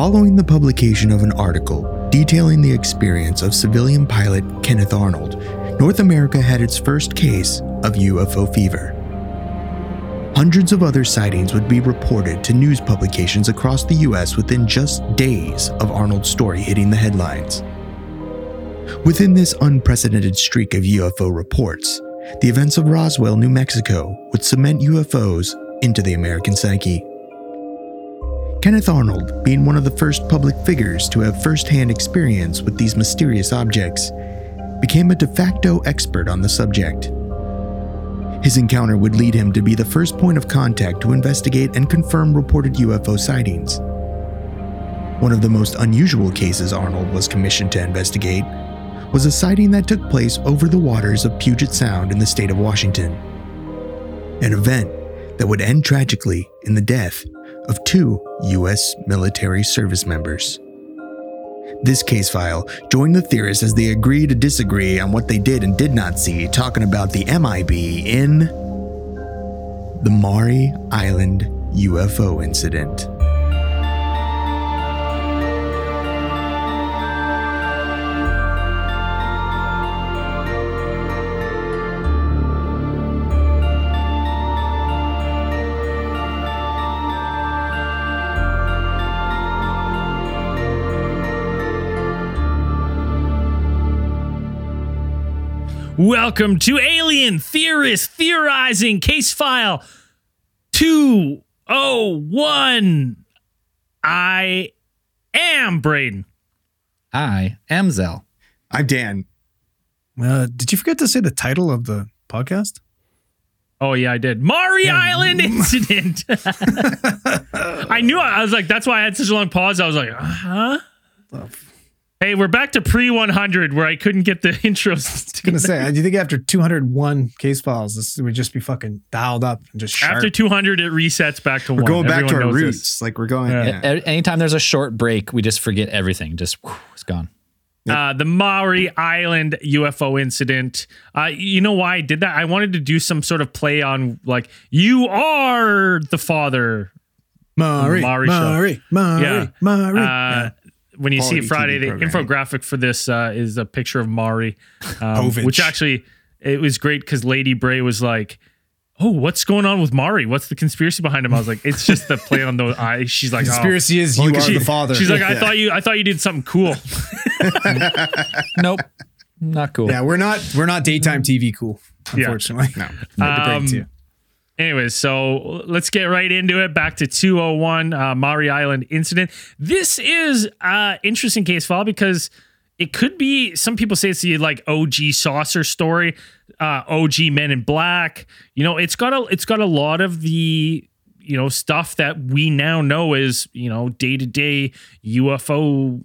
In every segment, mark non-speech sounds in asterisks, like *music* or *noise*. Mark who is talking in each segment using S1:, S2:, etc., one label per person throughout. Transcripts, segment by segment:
S1: Following the publication of an article detailing the experience of civilian pilot Kenneth Arnold, North America had its first case of UFO fever. Hundreds of other sightings would be reported to news publications across the US within just days of Arnold's story hitting the headlines. Within this unprecedented streak of UFO reports, the events of Roswell, New Mexico would cement UFOs into the American psyche. Kenneth Arnold, being one of the first public figures to have first-hand experience with these mysterious objects, became a de facto expert on the subject. His encounter would lead him to be the first point of contact to investigate and confirm reported UFO sightings. One of the most unusual cases Arnold was commissioned to investigate was a sighting that took place over the waters of Puget Sound in the state of Washington. An event that would end tragically in the death of two U.S. military service members. This case file joined the theorists as they agree to disagree on what they did and did not see, talking about the MIB in the Maury Island UFO incident.
S2: Welcome to Alien Theorist Theorizing Case File 201. I am Braden.
S3: I am Zell.
S1: I'm Dan.
S4: Uh, did you forget to say the title of the podcast?
S2: Oh yeah, I did. Maury Island *laughs* incident. *laughs* I knew I was like that's why I had such a long pause. I was like, uh huh? Hey, we're back to pre 100 where I couldn't get the *laughs* intros.
S4: To I was gonna say, do you think after 201 case files, this would just be fucking dialed up and just sharp?
S2: After 200, it resets back to
S1: We're
S2: one.
S1: going back to our roots.
S2: this.
S1: Like we're going.
S2: Yeah.
S1: Yeah.
S3: Anytime there's a short break, we just forget everything. Just whew, it's gone.
S2: Uh, the Maury Island UFO incident. Uh, you know why I did that? I wanted to do some sort of play on like you are the father.
S4: Maury,
S2: Maury show.
S4: Maury, Maury,
S2: Yeah.
S4: Maury.
S2: Uh,
S4: Yeah.
S2: When you see Friday,
S1: TV
S2: the
S1: programming.
S2: infographic for this uh, is a picture of Maury, um, which actually it was great because Lady Bray was like, "Oh, what's going on with Maury? What's the conspiracy behind him?" I was like, "It's just the play on the *laughs* eye." She's like, oh.
S4: Conspiracy is you
S2: Well,
S4: are
S2: she-
S4: the father.
S2: She's like, I
S4: Yeah.
S2: thought you, I thought you did something cool. *laughs*
S3: Nope, not cool.
S4: Yeah, we're not we're not daytime TV cool, unfortunately. No,
S2: Um, Anyways, so let's get right into it. Back to 201 uh, Maury Island incident. This is uh interesting case file because it could be. Some people say it's the like OG saucer story, uh, OG Men in Black. You know, it's got a it's got a lot of the you know stuff that we now know is you know day to day UFO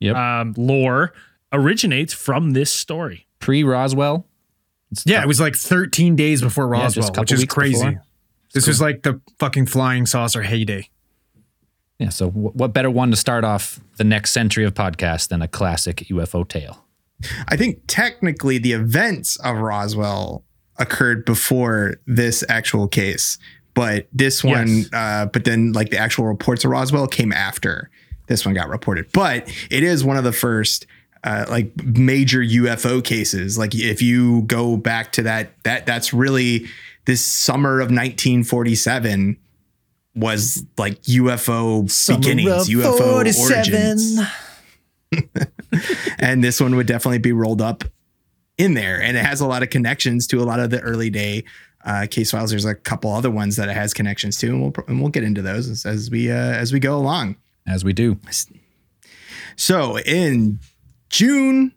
S3: Yep.
S2: um, lore originates from this story.
S3: Pre Roswell.
S4: Yeah, it was like 13 days before
S3: Yeah, just a
S4: Roswell,
S3: couple
S4: which is crazy.
S3: before.
S4: This was like the fucking flying saucer heyday.
S3: Yeah. So wh- what better one to start off the next century of podcasts than a classic UFO tale?
S1: I think technically the events of Roswell occurred before this actual case, but this one,
S2: Yes.
S1: uh, but then like the actual reports of Roswell came after this one got reported. But it is one of the first. Uh, like major UFO cases. Like if you go back to that, that that's really this summer of 1947 was like UFO beginnings, UFO origins. *laughs* and this one would definitely be rolled up in there and it has a lot of connections to a lot of the early day uh, case files there's a couple other ones that it has connections to and we'll and we'll get into those as, as we uh, as we go along
S3: As we do.
S1: so in June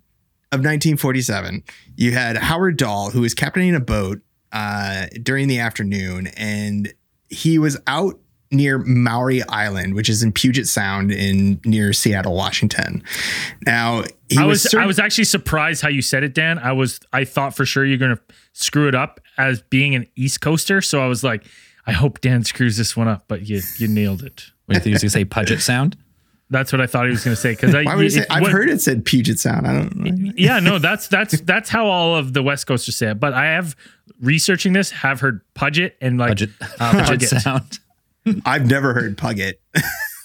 S1: of 1947 you had Howard Dahl who was captaining a boat uh, during the afternoon and he was out near Maury Island, which is in Puget Sound in near Seattle, Washington. Now he
S2: I was
S1: cer-
S2: I was actually surprised how you said it, Dan. I was I thought for sure you're gonna screw it up as being an East Coaster. So I was like, I hope Dan screws this one up, but you you nailed it.
S3: What do you think he was going to say? Puget Sound?
S2: That's what I thought he was gonna say. Because I *laughs*
S1: Why would you say,
S2: it-
S1: I've
S2: what-
S1: heard it said Puget Sound. I don't know. *laughs*
S2: Yeah, no, that's that's that's how all of the West Coasters say it. But I have researching this, have heard Puget and like
S3: Puget,
S2: uh,
S3: Puget *laughs*
S2: Puget.
S3: Sound.
S1: I've never heard Puget.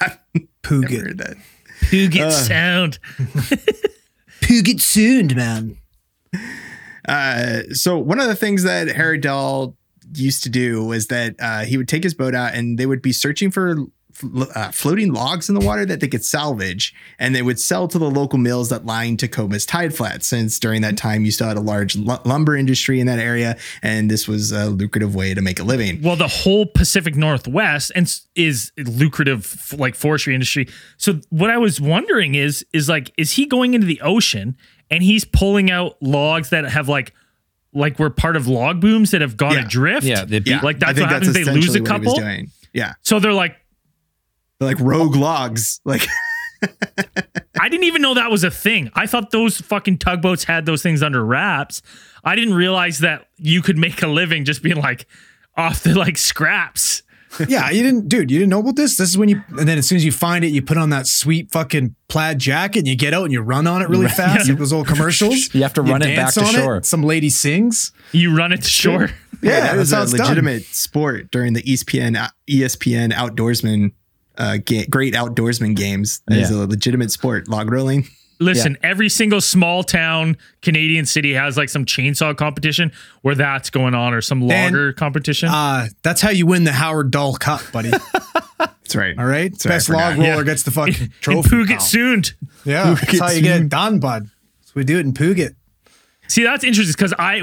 S1: Never
S4: Puget.
S1: heard that.
S2: Puget Sound.
S4: Puget Sound, man.
S1: Uh, so one of the things that Harry Dahl used to do was that uh, he would take his boat out and they would be searching for uh, floating logs in the water that they could salvage and they would sell to the local mills that lined Tacoma's tide flats since during that time you still had a large lu- lumber industry in that area and this was a lucrative way to make a living
S2: Well, the whole Pacific Northwest and is lucrative, f- like forestry industry. So what I was wondering is, is like, is he going into the ocean and he's pulling out logs that have like, like we're part of log booms that have gone
S1: Yeah.
S2: adrift?
S3: Yeah, they
S1: yeah
S2: like that's
S1: I think
S2: what happens. They lose a
S1: what he was
S2: couple.
S1: doing. yeah
S2: So they're like,
S1: They're like rogue logs like *laughs*
S2: I didn't even know that was a thing. I thought those fucking tugboats had those things under wraps. I didn't realize that you could make a living just being like off the like scraps.
S4: yeah, you didn't, dude. You didn't know about this. This is when you, and then as soon as you find it, you put on that sweet fucking plaid jacket and you get out and you run on it really fast, like those old commercials. *laughs*
S3: You have to run it back to
S4: on
S3: shore.
S4: Some lady sings.
S2: You run it to shore.
S1: yeah, that was a
S4: it's done.
S1: legitimate sport during the ESPN ESPN outdoorsman uh, ga- great outdoorsman games. It's
S3: Yeah.
S1: a legitimate sport. Log rolling.
S2: Listen, every single small town Canadian city has like some chainsaw competition where that's going on or some
S4: Dan,
S2: logger competition.
S4: Uh, that's how you win the Howard Dahl Cup, buddy. *laughs*
S1: That's right.
S4: All right,
S1: Sorry, I
S4: best log roller
S2: Yeah.
S4: gets the fucking *laughs*
S2: in
S4: trophy.
S2: Puget
S4: pal.
S2: Sound.
S4: Yeah, that's how you get
S1: soon.
S4: it done, bud. So we do it in Puget.
S2: See, that's interesting because I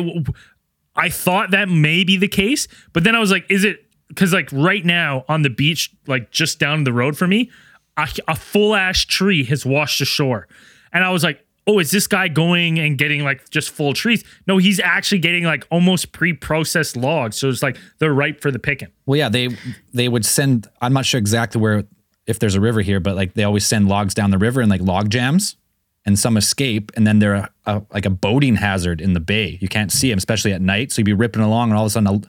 S2: I thought that may be the case, but then I was like, is it because like right now on the beach, like just down the road from me, a, a full ash tree has washed ashore, and I was like. Oh, is this guy going and getting like just full trees? No, he's actually getting like almost pre-processed logs. So it's like they're ripe for the picking.
S3: Well, yeah, they they would send. I'm not sure exactly where if there's a river here, but like they always send logs down the river and like log jams, and some escape, and then they're a, a, like a boating hazard in the bay. You can't see them, especially at night. So you'd be ripping along, and all of a sudden, a,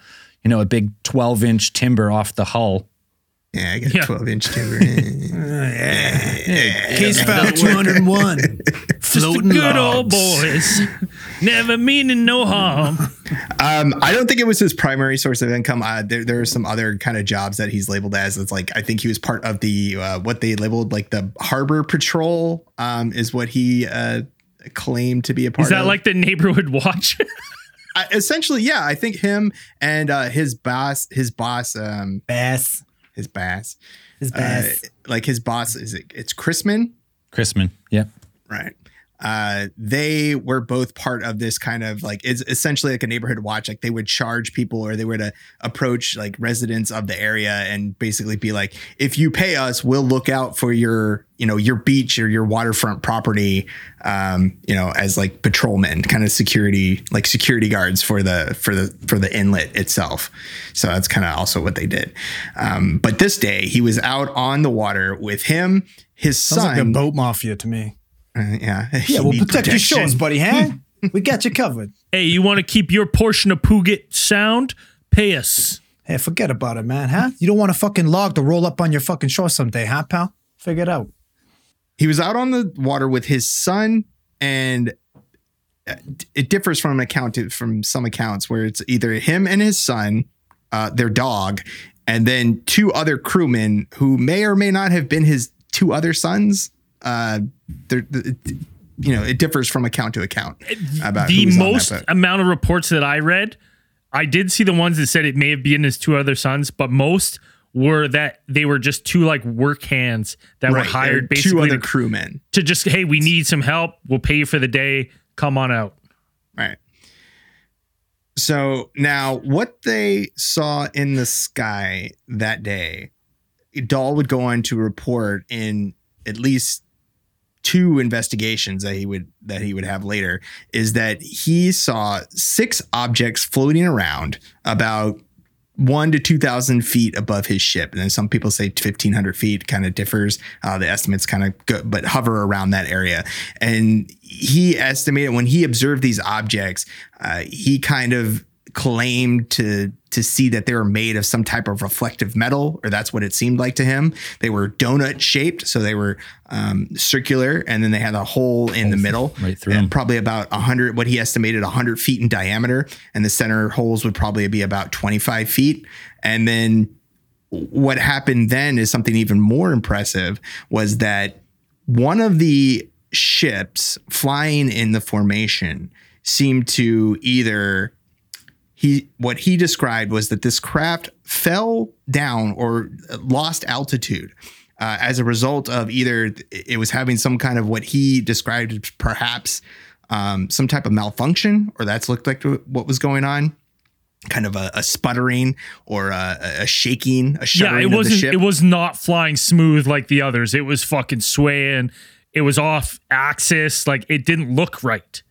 S3: you know, a big 12 inch timber off the hull.
S1: Yeah, I got
S2: Yeah.
S1: a 12 inch timber. *laughs*
S4: Case file 201. *laughs* Floating
S2: Good old boys, never meaning no harm.
S1: um, I don't think it was his primary source of income. Uh, there, there are some other kind of jobs that he's labeled as. It's like I think he was part of the uh, what they labeled like the harbor patrol. Um, is what he uh, claimed to be a part. Of.
S2: Is that
S1: of.
S2: like the neighborhood watch? *laughs*
S1: I, essentially? Yeah, I think him and uh, his boss, his boss, um,
S4: Bass.
S1: his bass,
S4: His
S1: uh,
S4: bass.
S1: like his boss is it? It's Chrisman.
S3: Chrisman, yeah.
S1: Right. Uh, they were both part of this kind of like it's essentially like a neighborhood watch. Like they would charge people or they were to approach like residents of the area and basically be like, if you pay us, we'll look out for your, you know, your beach or your waterfront property, um, you know, as like patrolmen, kind of security, like security guards for the for the for the inlet itself. So that's kind of also what they did. Um, but this day he was out on the water with him, his
S4: Sounds
S1: son.
S4: like a boat mafia to me.
S1: Uh, yeah. *laughs*
S4: Yeah, we'll
S1: need
S4: protect your
S1: protection.
S4: shores, buddy, huh? we got you covered.
S2: hey, you want to keep your portion of Puget Sound? Pay us.
S4: Hey, forget about it, man, huh? You don't want a fucking log to roll up on your fucking shore someday, huh, pal? Figure it out.
S1: He was out on the water with his son, and uh, it differs from an account to, from some accounts where it's either him and his son, uh, their dog, and then two other crewmen who may or may not have been his two other sons. Uh, they're, you know, it differs from account to account about
S2: the
S1: who was on that
S2: most amount of reports that I read, I did see the ones that said it may have been his two other sons, but most were that they were just two like work hands that were hired basically
S1: two other
S2: to,
S1: crewmen.
S2: to just hey, we need some help. We'll pay you for the day. Come on out.
S1: Right. So now, what they saw in the sky that day, Dahl would go on to report in at least two investigations that he would that he would have later is that he saw six objects floating around about one to two thousand feet above his ship, and then some people say fifteen hundred feet. Kind of differs. Uh, the estimates kind of go, but hover around that area. And he estimated when he observed these objects, uh, he kind of claimed to to see that they were made of some type of reflective metal, or that's what it seemed like to him. They were donut shaped, so they were um, circular, and then they had a hole in the middle,
S3: right through
S1: and probably about 100 what he estimated 100 feet in diameter and the center holes would probably be about 25 feet. And then what happened then is something even more impressive was that one of the ships flying in the formation seemed to either he what he described was that this craft fell down or lost altitude uh, as a result of either it was having some kind of what he described perhaps um, some type of malfunction or that's looked like what was going on kind of a, a sputtering or a, a shaking a
S2: Yeah,
S1: shuddering
S2: it
S1: of the
S2: wasn't.
S1: ship.
S2: It was not flying smooth like the others. It was fucking swaying. It was off axis. Like it didn't look right.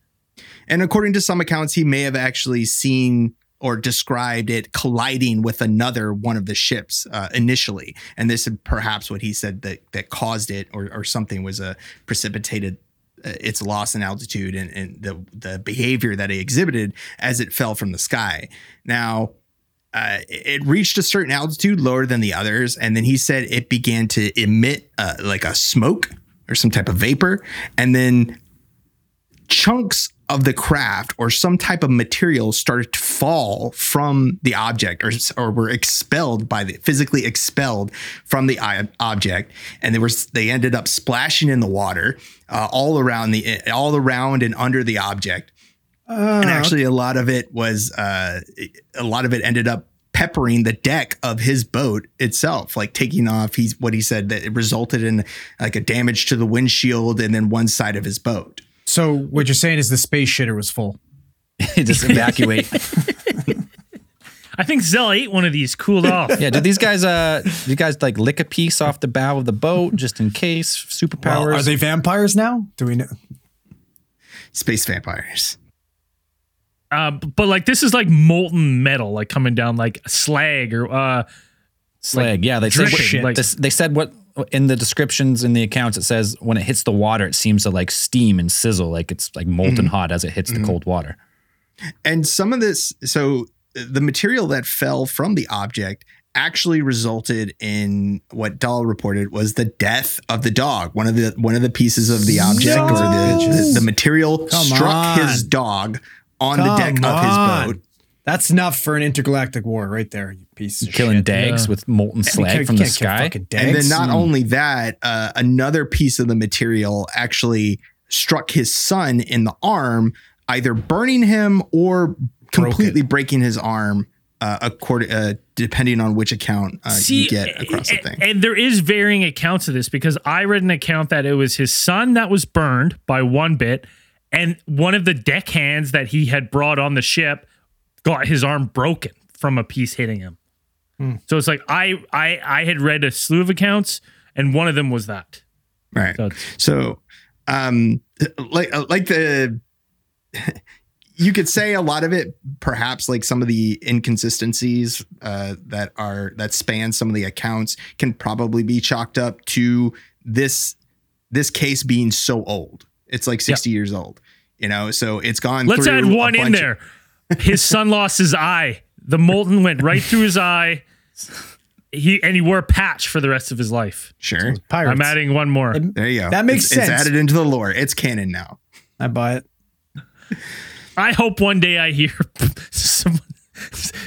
S1: And according to some accounts, he may have actually seen or described it colliding with another one of the ships uh, initially. And this is perhaps what he said that that caused it or, or something was a precipitated uh, its loss in altitude and, and the the behavior that it exhibited as it fell from the sky. Now, uh, it reached a certain altitude lower than the others, and then he said it began to emit uh, like a smoke or some type of vapor, and then chunks of the craft or some type of material started to fall from the object or, or were expelled by the physically expelled from the object. And they were they ended up splashing in the water uh, all around the all around and under the object. And actually a lot of it was uh, a lot of it ended up peppering the deck of his boat itself like taking off he's what he said that it resulted in like a damage to the windshield and then one side of his boat
S4: So what you're saying is the space shitter was full. *laughs*
S3: Just evacuate. *laughs*
S2: I think Zell ate one of these, cooled off.
S3: yeah, did these guys uh did you guys like lick a piece off the bow of the boat just in case superpowers?
S4: Well, are they vampires now? Do we know?
S1: space vampires
S2: Uh, but like this is like molten metal, like coming down like slag or uh,
S3: slag? yeah, they said
S2: dripping,
S3: what,
S2: like-
S3: this, they said what in the descriptions in the accounts it says when it hits the water it seems to like steam and sizzle like it's like molten mm-hmm. hot as it hits the mm-hmm. cold water.
S1: and some of this so the material that fell from the object actually resulted in what Dahl reported was the death of the dog. One of the one of the pieces of the object or the, the, the material
S4: Come
S1: struck
S4: on.
S1: his dog on the deck
S4: Come
S1: of his boat.
S4: That's enough for an intergalactic war right there, you piece of
S3: Killing
S4: shit.
S3: dags
S2: yeah.
S3: with molten
S4: You
S3: slag
S4: can't-
S3: from
S4: you
S3: the sky.
S1: And then
S4: dags.
S1: not only that, uh, another piece of the material actually struck his son in the arm, either burning him or completely breaking his arm. Uh, according, uh, depending on which account uh, you get across the thing.
S2: And there is varying accounts of this because I read an account that it was his son that was burned by one bit, and one of the deckhands that he had brought on the ship got his arm broken from a piece hitting him.
S1: Hmm.
S2: So it's like I I I had read a slew of accounts, and one of them was that.
S1: Right.
S2: So
S1: So, um, like uh, like the, *laughs* you could say a lot of it, perhaps like some of the inconsistencies uh, that are that span some of the accounts can probably be chalked up to this this case being so old. It's like sixty years old. You know, so it's gone.
S2: Let's add one in
S1: bunch of-
S2: there. His son lost his eye. The molten went right through his eye. He and he wore a patch for the rest of his life.
S1: sure,
S4: Pirates.
S2: I'm adding one more.
S1: there you go.
S4: That makes
S1: It's-
S4: sense.
S1: It's added into the lore. It's canon now.
S4: I buy it.
S2: I hope one day I hear *laughs* someone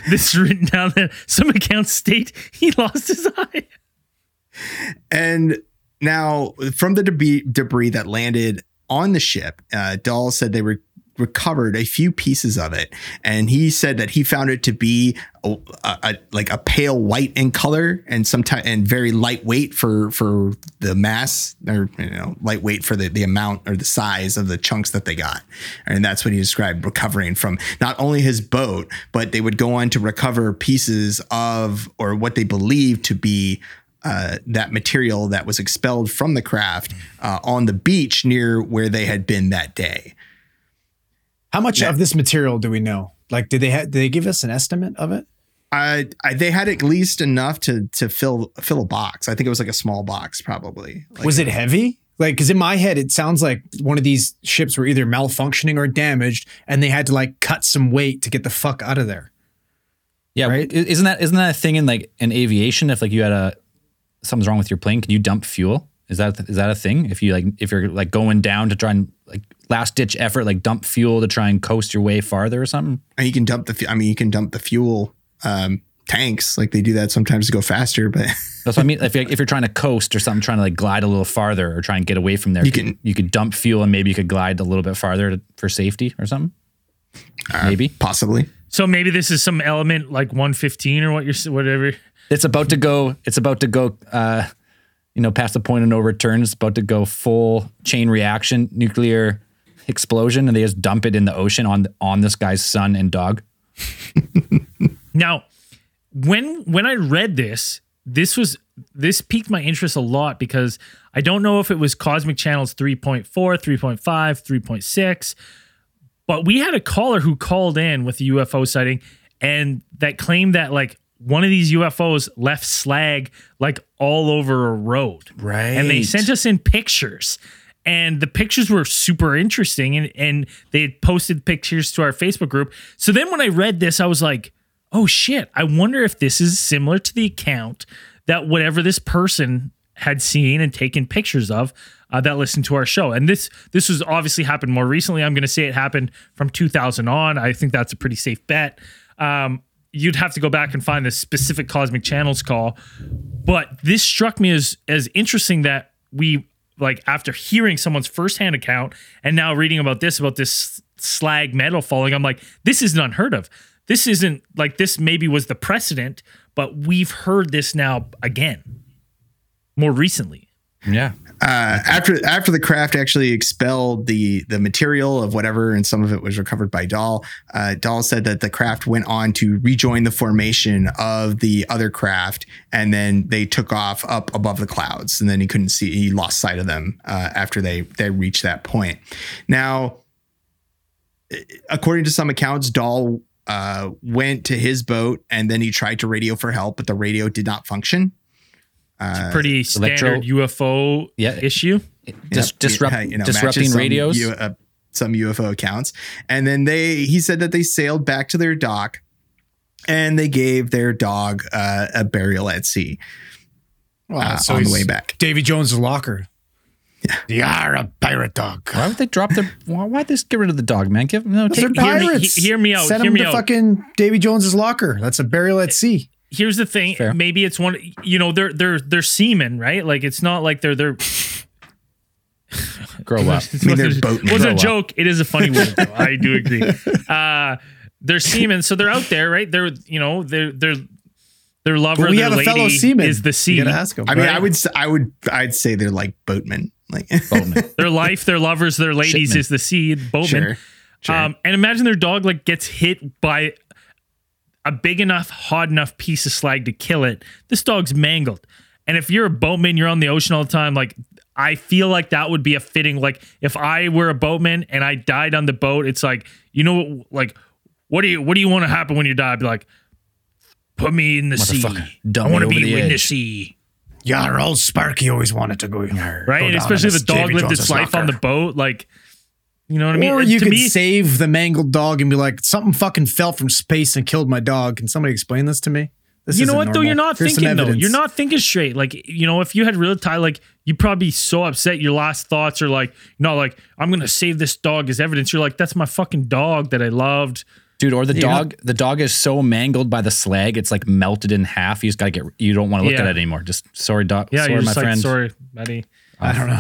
S2: this written down that Some accounts state he lost his eye.
S1: And now, from the debris, debris that landed on the ship, uh, Dahl said they re- recovered a few pieces of it, and he said that he found it to be a, a, like a pale white in color and sometimes and very lightweight for for the mass or you know lightweight for the the amount or the size of the chunks that they got, and that's what he described recovering from. Not only his boat, but they would go on to recover pieces of or what they believed to be uh, that material that was expelled from the craft uh, on the beach near where they had been that day.
S4: How much
S1: Yeah.
S4: of this material do we know? Like, did they ha- did they give us an estimate of it?
S1: I, I they had at least enough to to fill fill a box. I think it was like a small box, probably. Like
S4: was it heavy? Like, because in my head, it sounds like one of these ships were either malfunctioning or damaged, and they had to like cut some weight to get the fuck out of there.
S3: Yeah,
S4: Right?
S3: Isn't that isn't that a thing in like in aviation? If like you had a something's wrong with your plane, can you dump fuel? Is that is that a thing? If you like if you're like going down to try and like last ditch effort, like dump fuel to try and coast your way farther or something?
S1: And you can dump the. fu- I mean, you can dump the fuel um, tanks. Like they do that sometimes to go faster, but *laughs*
S3: That's what I mean. If you're, if you're trying to coast or something, trying to like glide a little farther or try and get away from there,
S1: You
S3: you,
S1: can-
S3: could, you could dump fuel and maybe you could glide a little bit farther to, for safety or something. maybe
S1: possibly.
S2: So maybe this is some element like 115 or what you're whatever.
S3: it's about to go. It's about to go. Uh, you know, past the point of no return. It's about to go full chain reaction, nuclear explosion, and they just dump it in the ocean on on this guy's son and dog. *laughs*
S2: Now, when when I read this, this was this piqued my interest a lot because I don't know if it was Cosmic Channels 3.4, 3.5, 3.6, but we had a caller who called in with a UFO sighting and that claimed that like one of these UFOs left slag like all over a road.
S3: Right.
S2: And they sent us in pictures. And the pictures were super interesting and, and they had posted pictures to our Facebook group. So then when I read this, I was like, oh shit, I wonder if this is similar to the account that whatever this person had seen and taken pictures of uh, that listened to our show. And this this was obviously happened more recently. I'm going to say it happened from 2000 on. I think that's a pretty safe bet. Um, you'd have to go back and find the specific cosmic channels call, but this struck me as as interesting that we like after hearing someone's firsthand account and now reading about this about this slag metal falling. I'm like, this isn't unheard of. This isn't like this. Maybe was the precedent, but we've heard this now again, more recently.
S3: Yeah.
S1: Uh, after after the craft actually expelled the the material of whatever, and some of it was recovered by Dahl. Uh, Dahl said that the craft went on to rejoin the formation of the other craft, and then they took off up above the clouds, and then he couldn't see. He lost sight of them uh, after they they reached that point. Now, according to some accounts, Dahl uh, went to his boat and then he tried to radio for help, but the radio did not function. Uh,
S2: Pretty standard UFO
S3: Yeah.
S2: issue.
S3: Dis-
S1: Yep.
S3: disrupt,
S1: Yeah, you know,
S3: disrupting
S1: matches some
S3: radios.
S1: U- uh, some UFO accounts, and then they he said that they sailed back to their dock, and they gave their dog uh, a burial at sea
S4: Wow,
S1: uh,
S4: so
S1: on the way back.
S4: Davy Jones' locker. Yeah. You're a pirate dog.
S3: why would they drop their? Why, why'd they get rid of the dog, man? Give no.
S4: They're
S3: Take,
S2: hear me-
S4: pirates.
S2: he- hear me out,
S4: Send
S2: hear
S4: them
S2: me
S4: to
S2: out.
S4: fucking Davy Jones's locker. That's a burial at sea.
S2: Here's the thing.
S3: Fair.
S2: Maybe it's one. You know, they're they're they're seamen, right? Like it's not like they're they're.
S3: grow up. *laughs*
S2: It
S1: mean, they're
S2: wasn't-
S1: boatmen.
S2: wasn't a
S3: Grow up.
S2: joke. It is a funny word. Though. I do agree. *laughs* Uh, they're seamen, so they're out there, right? They're you know they're they're their lover.
S4: But we
S2: their
S4: have a
S2: lady
S4: fellow seaman.
S2: Is the sea
S4: You gotta ask him.
S1: I mean,
S4: right?
S1: I would i would I'd say they're like boatmen, like *laughs* boatmen.
S2: their life, their lovers, their ladies
S3: Shipman.
S2: is the sea. Boatman.
S1: sure, sure.
S2: Um, and imagine their dog like gets hit by a big enough, hot enough piece of slag to kill it. This dog's mangled. And if you're a boatman, you're on the ocean all the time. Like I feel like that would be a fitting. Like if I were a boatman and I died on the boat, it's like you know, like what do you what do you want to happen when you die? I'd be like, put me in the sea.
S3: Motherfucker, dump
S2: I want to be
S3: the
S2: in the sea.
S4: Yeah, old Sparky always wanted to go.
S2: Right.
S4: go
S2: And especially if the dog
S4: Davy
S2: lived
S4: Jones's
S2: its life on the boat. Like, you know what I mean?
S4: Or you
S2: to
S4: could
S2: me,
S4: save the mangled dog and be like, something fucking fell from space and killed my dog. Can somebody explain this to me? This
S2: you know
S4: isn't
S2: what though? You're not
S4: Here's
S2: thinking though. You're not thinking straight. Like you know, if you had real time, like you'd probably be so upset. Your last thoughts are like, no, like I'm gonna save this dog as evidence. You're like, that's my fucking dog that I loved.
S3: Dude, or the
S2: You
S3: dog, the dog is so mangled by the slag, it's like melted in half. You just gotta get. You don't want to look
S2: Yeah.
S3: at it anymore. Just sorry, dog.
S2: Yeah,
S3: sorry,
S2: you're
S3: my
S2: like,
S3: friend.
S2: sorry, buddy.
S4: I don't know.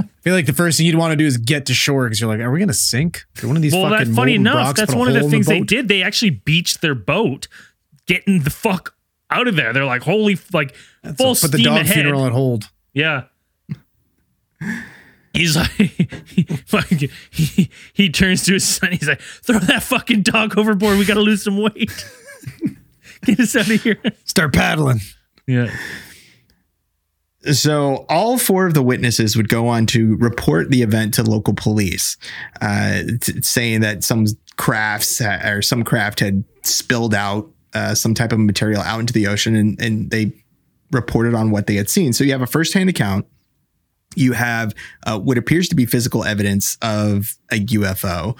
S4: I feel like the first thing you'd want to do is get to shore because you're like, are we going to sink? Did one of these
S2: Well,
S4: fucking
S2: that's funny enough.
S4: rocks
S2: That's one of the things they did. They actually beached their boat, getting the fuck out of there. They're like, holy, like full
S4: Put the
S2: steam
S4: dog
S2: ahead.
S4: funeral at hold.
S2: Yeah. He's like, *laughs* he, fucking- he, he turns to his son. He's like, throw that fucking dog overboard. We got to lose some weight. *laughs* Get us out of here.
S4: Start paddling.
S2: Yeah.
S1: So all four of the witnesses would go on to report the event to local police, uh, t- saying that some crafts ha- or some craft had spilled out uh, some type of material out into the ocean, and, and they reported on what they had seen. So you have a firsthand account. You have uh, what appears to be physical evidence of a UFO,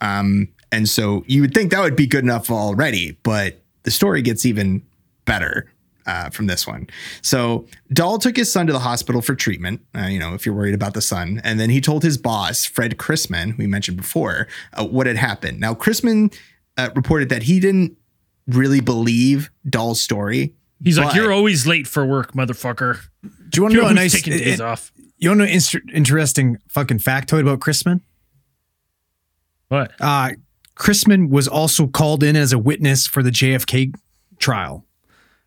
S1: um, and so you would think that would be good enough already, but the story gets even better uh, from this one. So Dahl took his son to the hospital for treatment. Uh, you know, if you're worried about the son, and then he told his boss, Fred Chrisman, who we mentioned before, uh, what had happened. Now Chrisman uh, reported that he didn't really believe Dahl's story.
S2: He's like, "You're always late for work, motherfucker."
S4: Do you want to
S2: You're
S4: know a
S2: always
S4: nice?
S2: taking days
S4: it-
S2: off.
S4: You want to know an inst- interesting fucking factoid about Chrisman?
S2: What?
S4: Uh, Chrisman was also called in as a witness for the JFK trial.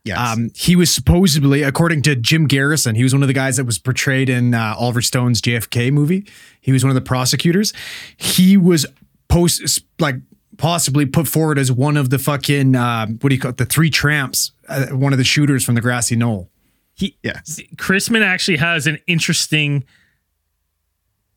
S1: Yes.
S4: Um, he was supposedly, according to Jim Garrison, he was one of the guys that was portrayed in uh, Oliver Stone's JFK movie. He was one of the prosecutors. He was post like possibly put forward as one of the fucking uh, what do you call it? The three tramps, uh, one of the shooters from the grassy knoll.
S2: He
S1: yes.
S2: Chrisman actually has an interesting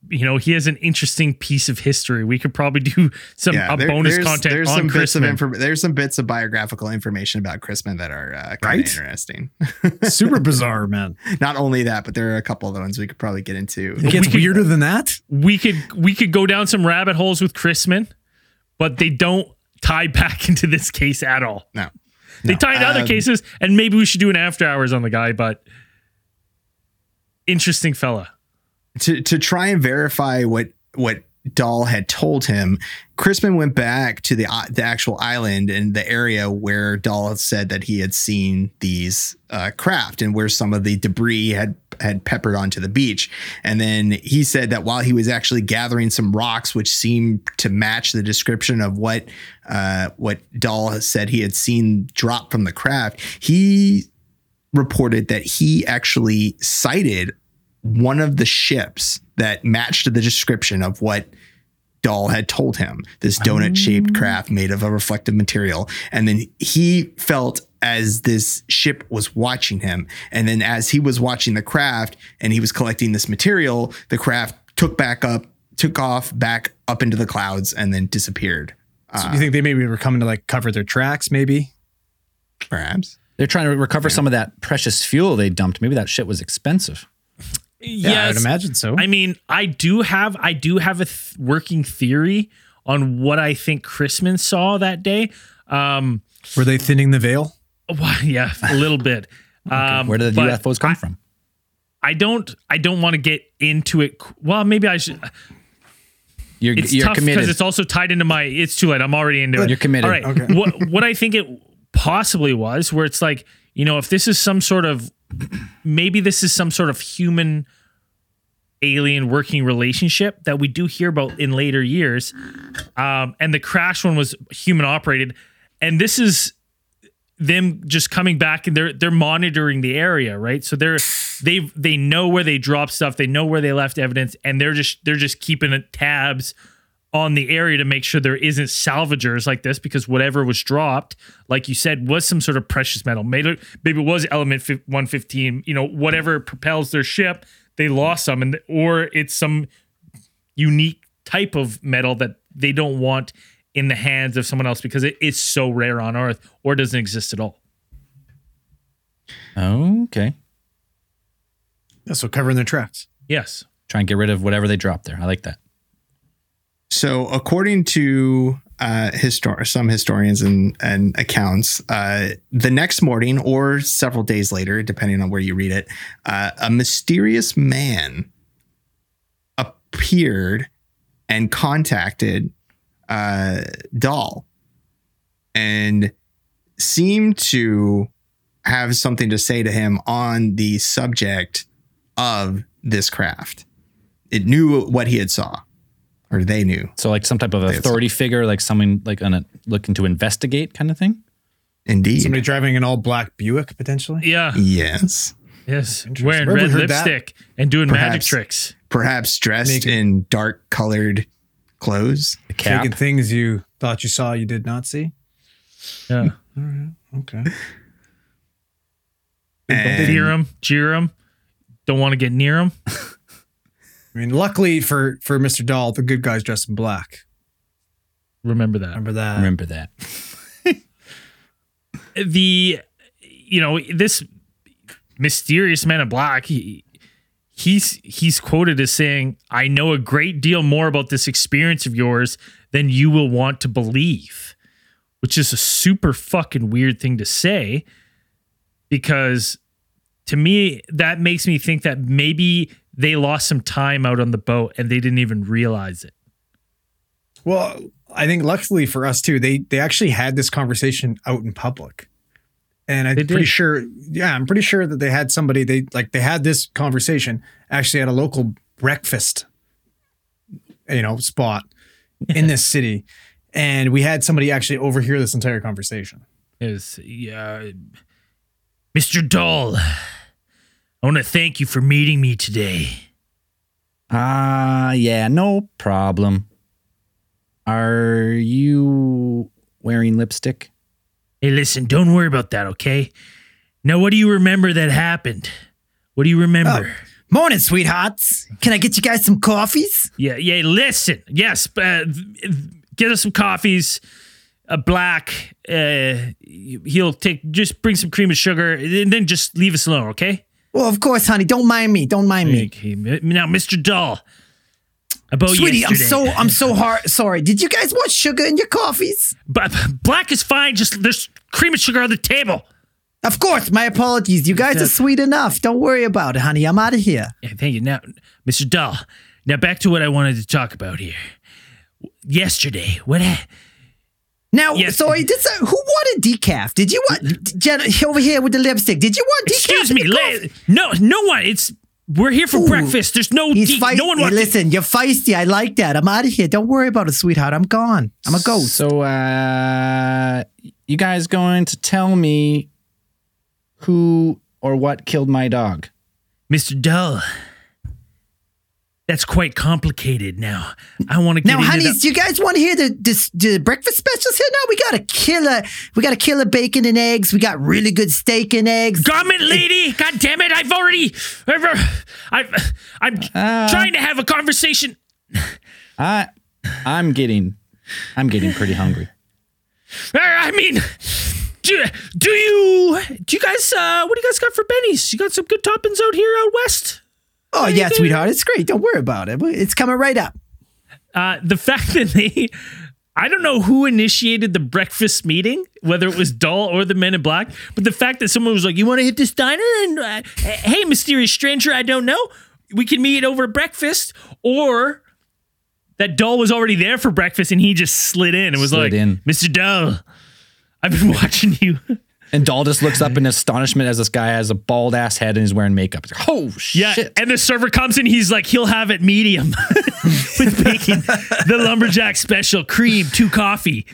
S2: you know, he has an interesting piece of history. We could probably do *laughs* some a
S1: there-
S2: bonus
S1: there's,
S2: content
S1: there's
S2: on
S1: some bits of
S2: Chrisman.
S1: there's some bits of biographical information about Chrisman that are uh, kind
S4: Right?
S1: of interesting.
S4: Super *laughs* bizarre, man.
S1: Not only that, but there are a couple of the ones we could probably get into.
S4: It gets
S2: we could-
S4: weirder than that.
S2: we could we could go down some rabbit holes with Chrisman, but they don't tie *laughs* back into this case at all.
S1: No.
S2: They tie into other
S1: Um,
S2: cases, and maybe we should do an after hours on the guy, but interesting fella.
S1: To to try and verify what what Dahl had told him, Chrisman went back to the uh, the actual island and the area where Dahl said that he had seen these uh, craft and where some of the debris had had peppered onto the beach. And then he said that while he was actually gathering some rocks, which seemed to match the description of what uh, what Dahl said he had seen drop from the craft, he reported that he actually sighted one of the ships that matched the description of what Dahl had told him this donut shaped oh. craft made of a reflective material. And then he felt as this ship was watching him. And then as he was watching the craft and he was collecting this material, the craft took back up, took off back up into the clouds and then disappeared.
S4: So you uh, think they maybe were coming to like cover their tracks? Maybe.
S1: Perhaps.
S3: They're trying to recover some of that precious fuel they dumped. Maybe that shit was expensive.
S4: Yeah, I would imagine so.
S2: I mean, I do have I do have a th- working theory on what I think Chrisman saw that day. Um,
S4: Were they thinning the veil?
S2: well, *laughs* yeah, a little bit. *laughs* Um,
S3: Where did the UFOs come from?
S2: I don't I don't want to get into it. Well, maybe I should.
S3: You're,
S2: It's
S3: you're
S2: tough because it's also tied into my. It's too late. I'm already into it.
S3: You're committed.
S2: All right.
S4: Okay.
S2: What what I think it possibly was, where it's like you know, if this is some sort of maybe this is some sort of human alien working relationship that we do hear about in later years, um, and the crash one was human operated, and this is them just coming back and they're they're monitoring the area, right? So they're they they know where they dropped stuff, they know where they left evidence, and they're just they're just keeping tabs on the area to make sure there isn't salvagers like this because whatever was dropped, like you said, was some sort of precious metal. Maybe maybe it was element 115, you know, whatever propels their ship, they lost some and or it's some unique type of metal that they don't want in the hands of someone else because it is so rare on earth or doesn't exist at all.
S3: Okay.
S4: Yeah, so covering their tracks.
S2: Yes.
S3: Try and get rid of whatever they dropped there. I like that.
S1: So, according to uh, histor- some historians and, and accounts, uh, the next morning or several days later, depending on where you read it, uh, a mysterious man appeared and contacted uh, Dahl and seemed to have something to say to him on the subject of this craft. It knew what he had saw, or they knew.
S3: So like some type of authority figure, like someone like on a looking to investigate kind of thing.
S1: Indeed.
S4: Somebody driving an all black Buick potentially.
S2: Yeah.
S1: Yes.
S2: Yes. Wearing
S4: Where
S2: red
S4: we heard that?
S2: lipstick and doing magic tricks.
S1: Perhaps dressed
S4: Make-
S1: in dark colored clothes.
S3: The cap.
S4: Taking things you thought you saw you did not see.
S2: Yeah. All right.
S4: Okay.
S1: And
S2: Fear him, jeer him. Don't want to get near him. *laughs*
S4: I mean, luckily for for Mr. Dahl, the good guy's dressed in black.
S2: Remember that.
S4: Remember that?
S3: Remember that. *laughs*
S2: the you know this mysterious man in black he, he's he's quoted as saying i know a great deal more about this experience of yours than you will want to believe which is a super fucking weird thing to say because to me that makes me think that maybe they lost some time out on the boat and they didn't even realize it
S4: Well, I think luckily for us too, they they actually had this conversation out in public. And I'm pretty sure, yeah, I'm pretty sure that they had somebody they like they had this conversation actually at a local breakfast, you know, spot *laughs* in this city, and we had somebody actually overhear this entire conversation.
S2: is uh, Mr. Dahl. I want to thank you for meeting me today.
S3: Ah, yeah, no problem. Are you wearing lipstick?
S2: Hey, listen, don't worry about that, okay? Now, what do you remember that happened? What do you remember?
S5: Morning, sweethearts. Can I get you guys some coffees?
S2: Yeah, yeah. Listen, yes. Uh, get us some coffees. A black. Uh, he'll take. Just bring some cream and sugar, and then just leave us alone, okay?
S5: Well, of course, honey. Don't mind me. Don't mind me.
S2: Okay. Now, Mr. Dahl. About
S5: Sweetie, I'm so I'm so hard sorry. Did you guys want sugar in your coffees?
S2: But black is fine. Just there's cream and sugar on the table.
S5: Of course, my apologies. You guys are sweet enough. Don't worry about it, honey. I'm out of here.
S2: Yeah, thank you. Now, Mr. Dahl. Now back to what I wanted to talk about here. Yesterday, what? Ha-
S5: Now,
S2: Yes.
S5: sorry, this, uh, who wanted decaf? Did you want Jenna over here with the lipstick? Did you want decaf?
S2: Excuse me.
S5: your
S2: La- no, no one. It's we're here for
S5: Ooh.
S2: breakfast. There's no.
S5: He's
S2: de-
S5: feisty.
S2: no one wants. to-
S5: Listen, you're feisty. I like that. I'm out of here. Don't worry about it, sweetheart. I'm gone. I'm a ghost.
S3: So, uh, you guys going to tell me who or what killed my dog?
S2: Mr. Dahl. That's quite complicated now. I want to get
S5: Now, honeys, do you guys want to hear the, the the breakfast specials here? Now we got a killer. We got a killer bacon and eggs. We got really good steak and eggs.
S2: Garment lady, god damn it! I've already, I've, I'm
S3: Uh.
S2: trying to have a conversation.
S3: I, I'm getting, I'm getting pretty hungry.
S2: Uh, I mean, do, do you, do you guys, uh, what do you guys got for Benny's? You got some good toppings out here out west.
S5: Oh yeah, sweetheart, it's great. Don't worry about it. It's coming right up.
S2: Uh, the fact that they, I don't know who initiated the breakfast meeting, whether it was Dahl or the Men in Black, but the fact that someone was like, "You want to hit this diner?" and uh, hey, mysterious stranger, I don't know, we can meet over breakfast, or that Dahl was already there for breakfast and he just slid in and was
S3: Slid
S2: like,
S3: in.
S2: "Mr. Dahl, I've been *laughs* watching you."
S3: And Dahl just looks up in astonishment as this guy has a bald ass head and he's wearing makeup. He's like, oh
S2: Yeah,
S3: shit!
S2: and the server comes in. He's like, he'll have it medium *laughs* with bacon, the lumberjack special, cream, two coffee.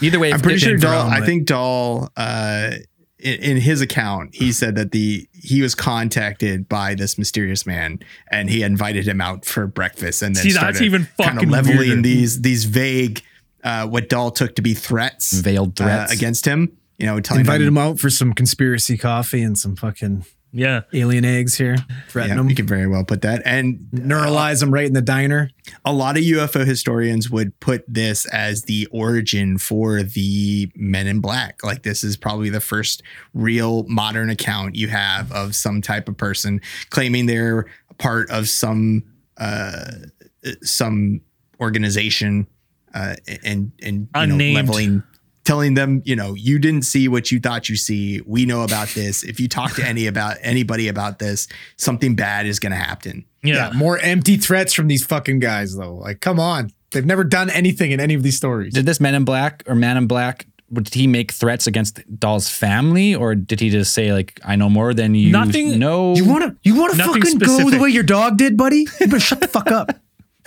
S3: Either way,
S4: I'm pretty sure
S3: if-
S4: Dahl-
S1: Dahl, I think Dahl, uh, in, in his account, he said that the he was contacted by this mysterious man, and he invited him out for breakfast, and then
S2: See, that's
S1: started
S2: even
S1: kind of leveling
S2: weirder.
S1: these these vague, uh, what Dahl took to be threats,
S3: Veiled
S1: uh,
S3: threats.
S1: against him. You know, telling
S4: Invited
S1: him,
S4: him out for some conspiracy coffee and some fucking
S2: Yeah.
S4: alien eggs here.
S1: Yeah,
S4: Threaten
S1: you
S4: him.
S1: can very well put that. And
S4: Neuralize him right in the diner.
S1: a lot of UFO historians would put this as the origin for the Men in Black. Like this is probably the first real modern account you have of some type of person claiming they're part of some uh, some organization uh, and and you know,
S2: Unnamed.
S1: leveling. Telling them, you know, you didn't see what you thought you see. We know about this. If you talk to any about anybody about this, something bad is going to happen.
S2: Yeah.
S4: More empty threats from these fucking guys, though. Like, come on. They've never done anything in any of these stories.
S3: did this Man in Black or Man in Black? Did he make threats against Dahl's family, or did he just say like, "I know more than you
S2: Nothing-
S3: No.
S4: You wanna you wanna
S2: Nothing
S4: fucking go the way your dog did, buddy? You better shut the fuck up. *laughs*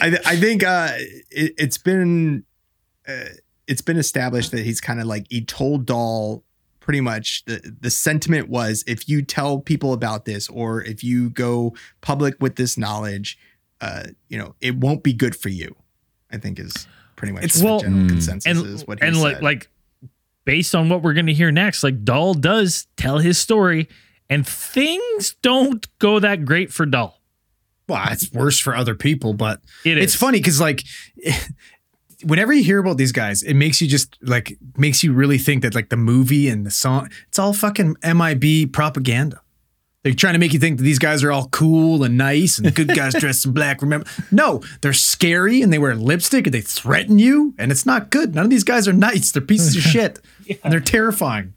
S1: I, I think uh, it, it's been uh, it's been established that he's kind of like he told Dahl pretty much the the sentiment was if you tell people about this or if you go public with this knowledge, uh, you know it won't be good for you. I think is pretty much
S4: It's-
S1: the
S2: well,
S1: general
S3: mm,
S1: consensus
S2: and
S1: is what he
S2: and like
S1: said.
S2: like based on what we're going to hear next, like Dahl does tell his story, and things don't go that great for Dahl.
S4: Well, it's worse for other people, but
S2: It
S4: it's
S2: is.
S4: funny because like *laughs* whenever you hear about these guys, it makes you just like makes you really think that like the movie and the song, it's all fucking MIB propaganda. They're trying to make you think that these guys are all cool and nice and good guys *laughs* dressed in black. Remember, no, they're scary and they wear lipstick and they threaten you, and it's not good. None of these guys are nice. They're pieces of *laughs* shit and they're terrifying.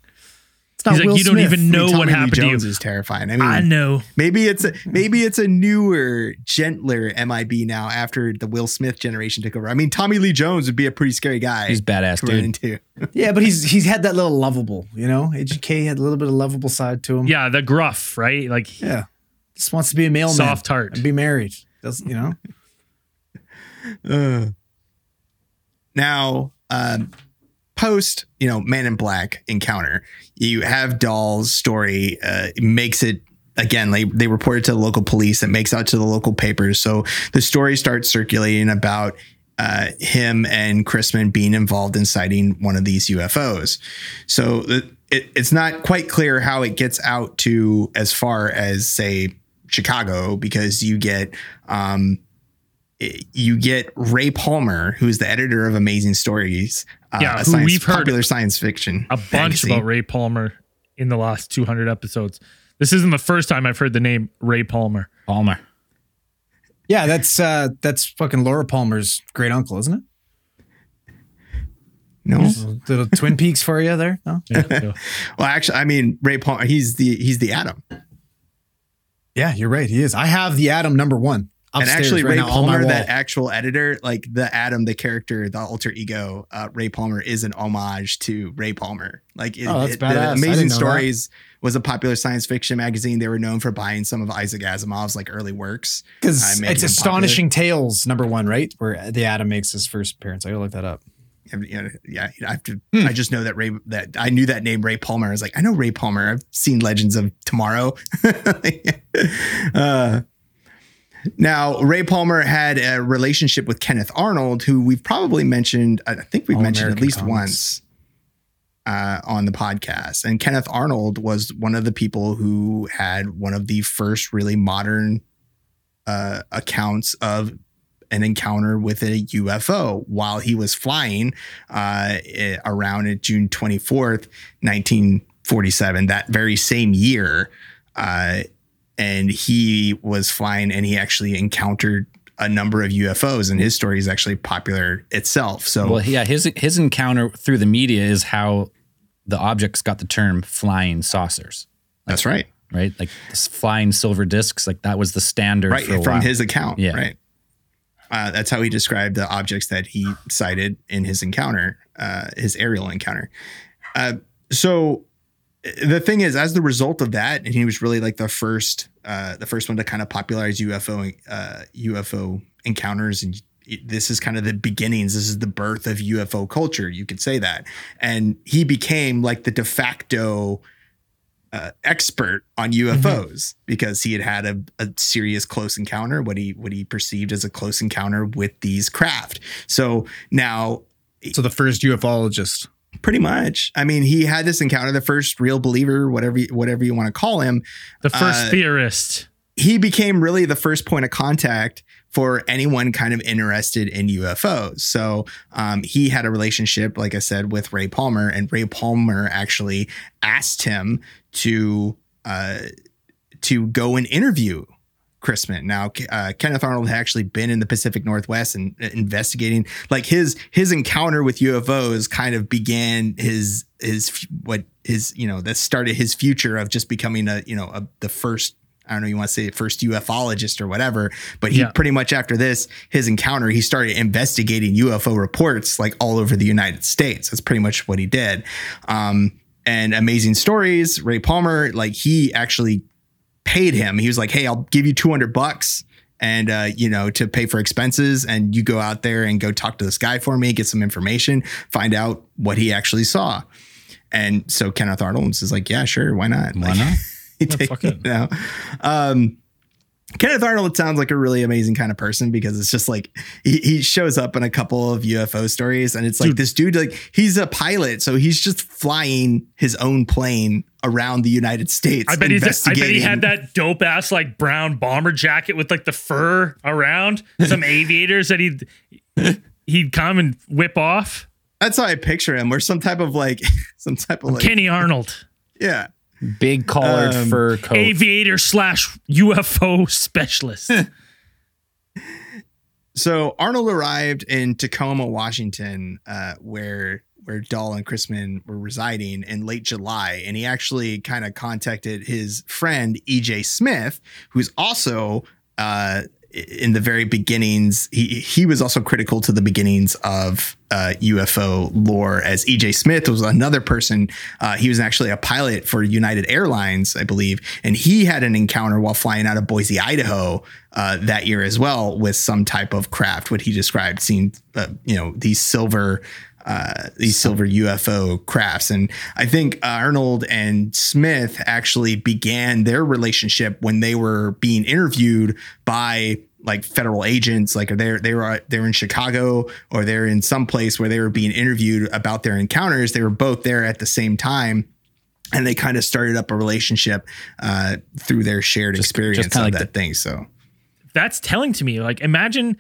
S4: It's not
S2: He's like,
S4: Will
S2: you don't even know
S1: Tommy
S2: what
S1: Lee
S2: happened to you.
S1: Jones is terrifying. I mean,
S2: I know.
S1: maybe it's a maybe it's a newer, gentler MIB now after the Will Smith generation took over. I mean, Tommy Lee Jones would be a pretty scary guy.
S3: He's badass,
S1: to
S3: dude.
S1: into. *laughs*
S4: Yeah, but he's he's had that little lovable, you know. HK had a little bit of lovable side to him.
S2: Yeah, the gruff, right? Like
S4: yeah. Just wants to be a male,
S2: Soft heart.
S4: and be married. Doesn't you know? *laughs*
S1: Now, um, post you know Man in Black encounter, you have Dahl's story uh, makes it again. They they report it to the local police. It makes out to the local papers. So the story starts circulating about. Uh, him and Chrisman being involved in sighting one of these UFOs. So it, it, it's not quite clear how it gets out to as far as say Chicago because you get um, you get Ray Palmer, who's the editor of Amazing Stories. Uh,
S2: Yeah,
S1: science,
S2: we've heard
S1: popular science fiction.
S2: a bunch
S1: magazine.
S2: about Ray Palmer in the last 200 episodes. This isn't the first time I've heard the name Ray Palmer.
S3: Palmer.
S4: Yeah, that's uh that's fucking Laura Palmer's great uncle, isn't it?
S1: No,
S4: Little *laughs* Twin Peaks for you there. No?
S2: Yeah, so- *laughs*
S1: well, actually, I mean Ray Palmer. He's the he's the Atom,
S4: Yeah, you're right. He is. I have the Atom number one.
S1: And actually
S4: right
S1: Ray
S4: now
S1: Palmer, that actual editor, like the Atom, the character, the alter ego, uh, Ray Palmer is an homage to Ray Palmer. Like it,
S4: Oh,
S1: it-. The Amazing
S4: know that.
S1: Stories was a popular science fiction magazine. They were known for buying some of Isaac Asimov's like early works.
S4: because
S1: made
S4: it's astonishing tales number one, right? Where the Atom makes his first appearance. I gotta look that up.
S1: You know, yeah, I have to.
S4: Hmm.
S1: I just know that Ray. That I knew that name, Ray Palmer. I was like, I know Ray Palmer. I've seen Legends of Tomorrow. *laughs* uh, now, Ray Palmer had a relationship with Kenneth Arnold, who we've probably mentioned. I think we've
S4: All
S1: mentioned at least
S4: Comics.
S1: once uh, on the podcast. And Kenneth Arnold was one of the people who had one of the first really modern uh, accounts of an encounter with a UFO while he was flying uh, eh, around June 24th, 1947, that very same year. Uh, and he was flying and he actually encountered a number of UFOs, and his story is actually popular itself. So,
S3: Well, yeah, his his encounter through the media is how the objects got the term flying saucers,
S1: that's right.
S3: right? Like flying silver discs, like that was the standard
S1: right from
S3: while.
S1: his account
S3: Yeah.
S1: right uh, that's how he described the objects that he sighted in his encounter uh, his aerial encounter uh, so the thing is as the result of that and he was really like the first uh, the first one to kind of popularize ufo uh, ufo encounters and this is kind of the beginnings this is the birth of ufo culture you could say that and he became like the de facto uh, expert on UFOs because he had had a, a serious close encounter, what he what he perceived as a close encounter with these craft. So now,
S4: So the first ufologist.
S1: Pretty much, I mean, he had this encounter, the first real believer, whatever you- whatever you want to call him.
S2: the first
S1: Uh,
S2: theorist.
S1: He became really the first point of contact for anyone kind of interested in UFOs. So um, he had a relationship, like I said, with Ray Palmer, and Ray Palmer actually asked him to uh, to go and interview Chrisman. Now, uh, Kenneth Arnold had actually been in the Pacific Northwest and uh, investigating. Like his his encounter with UFOs kind of began his his what his you know that started his future of just becoming a you know a, the first. I don't know. You want to say first ufologist or whatever, but he
S2: Yeah.
S1: pretty much after this, his encounter, he started investigating UFO reports like all over the United States. That's pretty much what he did. Um, and amazing stories, Ray Palmer, like he actually paid him. He was like, "Hey, I'll give you 200 bucks and uh, you know, to pay for expenses and you go out there and go talk to this guy for me, get some information, find out what he actually saw." And so Kenneth Arnold is like, "Yeah, sure, why not?"
S3: Why
S1: Like,
S3: not? *laughs*
S1: he take-
S2: fuck it.
S1: you know. Um, Kenneth Arnold sounds like a really amazing kind of person because it's just like he, he shows up in a couple of UFO stories and it's like
S2: Dude.
S1: this dude like he's a pilot so he's just flying his own plane around the United States.
S2: I bet he's. I bet he had that dope ass like brown bomber jacket with like the fur around. Some *laughs* aviators that he'd he'd come and whip off.
S1: That's how I picture him, or some type of like *laughs* some type of like
S2: Kenny Arnold, *laughs*
S1: yeah.
S3: Big collared
S1: Um,
S3: fur coat.
S2: aviator slash UFO specialist. *laughs*
S1: So Arnold arrived in Tacoma, Washington, uh, where where Dahl and Chrisman were residing in late July, and he actually kind of contacted his friend EJ Smith, who's also uh, in the very beginnings. He he was also critical to the beginnings of uh, UFO lore, as EJ Smith was another person. Uh, he was actually a pilot for United Airlines, I believe, and he had an encounter while flying out of Boise, Idaho, uh, that year as well with some type of craft. What he described seemed, uh, you know, these silver. Uh, these silver UFO crafts. And I think Arnold and Smith actually began their relationship when they were being interviewed by like federal agents like they're they were they were in Chicago or they're in some place where they were being interviewed about their encounters they were both there at the same time and they kind of started up a relationship uh, through their shared experience
S3: kinda like
S1: that thing so
S2: that's telling to me. Like imagine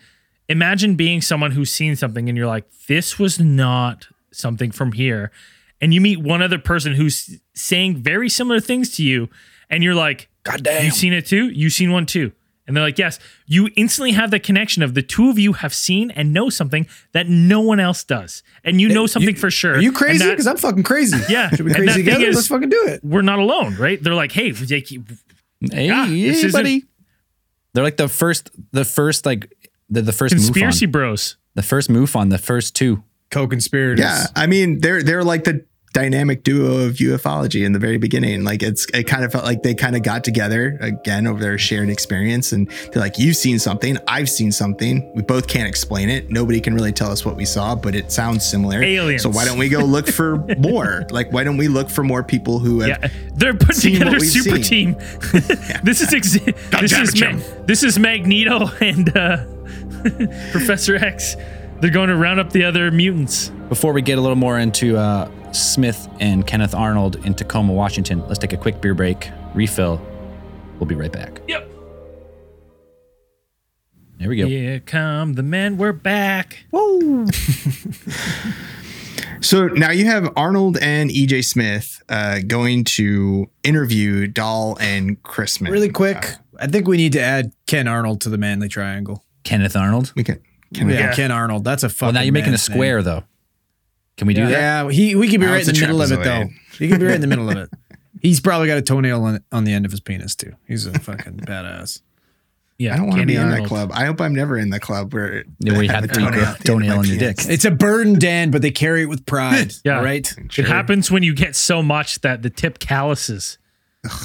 S2: imagine being someone who's seen something and you're like, this was not something from here. And you meet one other person who's saying very similar things to you, and you're like, God damn. You've seen it too? You've seen one too. And they're like, yes. You instantly have the connection of the two of you have seen and know something that no one else does. And you know something for sure.
S4: Are you
S2: And
S4: crazy? Because I'm fucking crazy. *laughs*
S2: Yeah.
S4: Should we crazy together?
S2: is-
S4: Let's fucking do it.
S2: we're not alone, right? They're like, hey, they keep-
S3: Hey,
S2: Yeah,
S3: hey, buddy. They're like the first, the first like the, the first
S2: conspiracy
S3: MUFON.
S2: bros.
S3: the first MUFON, the first two.
S4: Co-conspirators.
S1: yeah i mean they're they're like the dynamic duo of ufology in the very beginning like it's it kind of felt like they kind of got together again over their shared experience and they're like you've seen something i've seen something we both can't explain it nobody can really tell us what we saw but it sounds similar
S2: Aliens.
S1: so why don't we go look for *laughs* more like why don't we look for more people who have
S2: Yeah, they're putting together a super
S1: seen.
S2: team. *laughs* *laughs* this is ex- this is Ma- this is Magneto and uh, Professor X. They're going to round up the other mutants.
S3: Before we get a little more into uh, Smith and Kenneth Arnold in Tacoma, Washington, let's take a quick beer break, refill. We'll be right back.
S2: Yep.
S3: There we go.
S2: Here come the men. We're back. Whoa. *laughs*
S1: so now you have Arnold and EJ Smith uh, going to interview Dahl and Chrisman.
S4: Really quick, I think we need to add Ken Arnold to the Manly Triangle.
S3: Kenneth Arnold.
S1: We can. can we-
S4: Yeah,
S2: Yeah.
S4: Ken Arnold. That's a fucking.
S3: Well, now you're making a
S4: man's name.
S3: square though. Can we do that?
S4: Yeah, he we could be right in the middle of it though. He could be right in the middle of it. *laughs* He's probably got a toenail on, on the end of his penis too. He's a fucking badass.
S2: Yeah,
S1: I don't want to
S2: Kenny
S1: be in that club. I hope I'm never in the club where
S3: Yeah, where you
S1: have
S3: have
S1: the
S3: the
S1: toenail at the end of
S3: toenail on your
S1: penis.
S3: dick.
S4: It's a burden, Dan, but they carry it with pride. *laughs*
S2: Yeah.
S4: all right.
S2: It happens when you get so much that the tip calluses.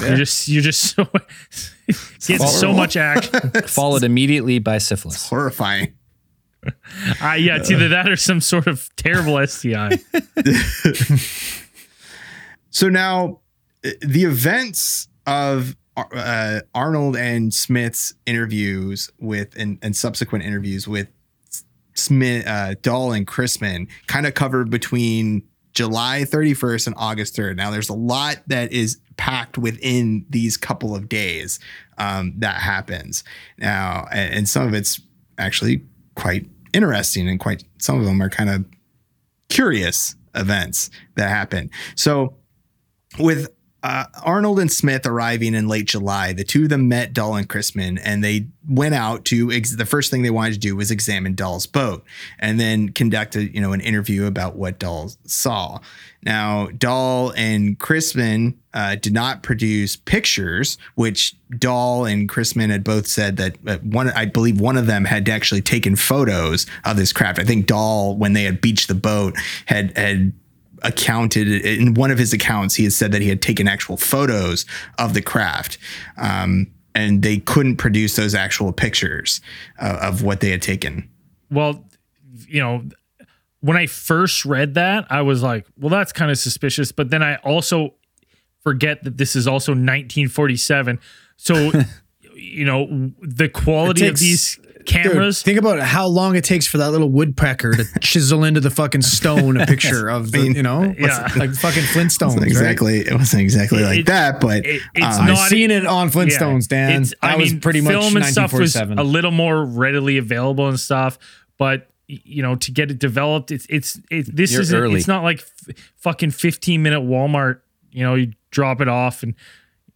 S2: You're just you're just so *laughs* get so much action.
S3: Followed immediately by syphilis.
S1: horrifying.
S2: Uh, yeah, it's either that or some sort of terrible STI. *laughs*
S1: So now uh, the events of uh, Arnold and Smith's interviews with and, and subsequent interviews with Smith, uh, Dahl and Chrisman kind of covered between July 31st and August 3rd. Now there's a lot that is packed within these couple of days um, that happens now, and, and some of it's actually quite interesting and quite some of them are kind of curious events that happen. So with uh, Arnold and Smith arriving in late July, the two of them met Dahl and Chrisman, and they went out to ex- the first thing they wanted to do was examine Dahl's boat, and then conduct a you know an interview about what Dahl saw. Now Dahl and Chrisman uh, did not produce pictures, which Dahl and Chrisman had both said that uh, one I believe one of them had actually taken photos of this craft. I think Dahl, when they had beached the boat, had had accounted in one of his accounts he had said that he had taken actual photos of the craft um, and they couldn't produce those actual pictures uh, of what they had taken
S2: well, you know, when I first read that, I was like, well, that's kind of suspicious. But then I also forget that this is also 1947. So, *laughs* you know, the quality
S4: It
S2: of
S4: takes-
S2: these
S4: Dude,
S2: cameras.
S4: think about how long it takes for that little woodpecker to *laughs* chisel into the fucking stone a picture of the, you know,
S2: Yeah.
S4: like fucking Flintstones. Right?
S1: exactly it wasn't exactly like
S2: It-
S1: that but
S2: it- it's
S1: um,
S2: not-
S4: I've seen it on Flintstones, Dan.
S2: It's-
S4: that
S2: I
S4: was
S2: mean,
S4: pretty much
S2: film and stuff was a little more readily available and stuff, but you know, to get it developed, it's it's it, this is it's not like f- fucking fifteen minute Walmart. You know, you drop it off and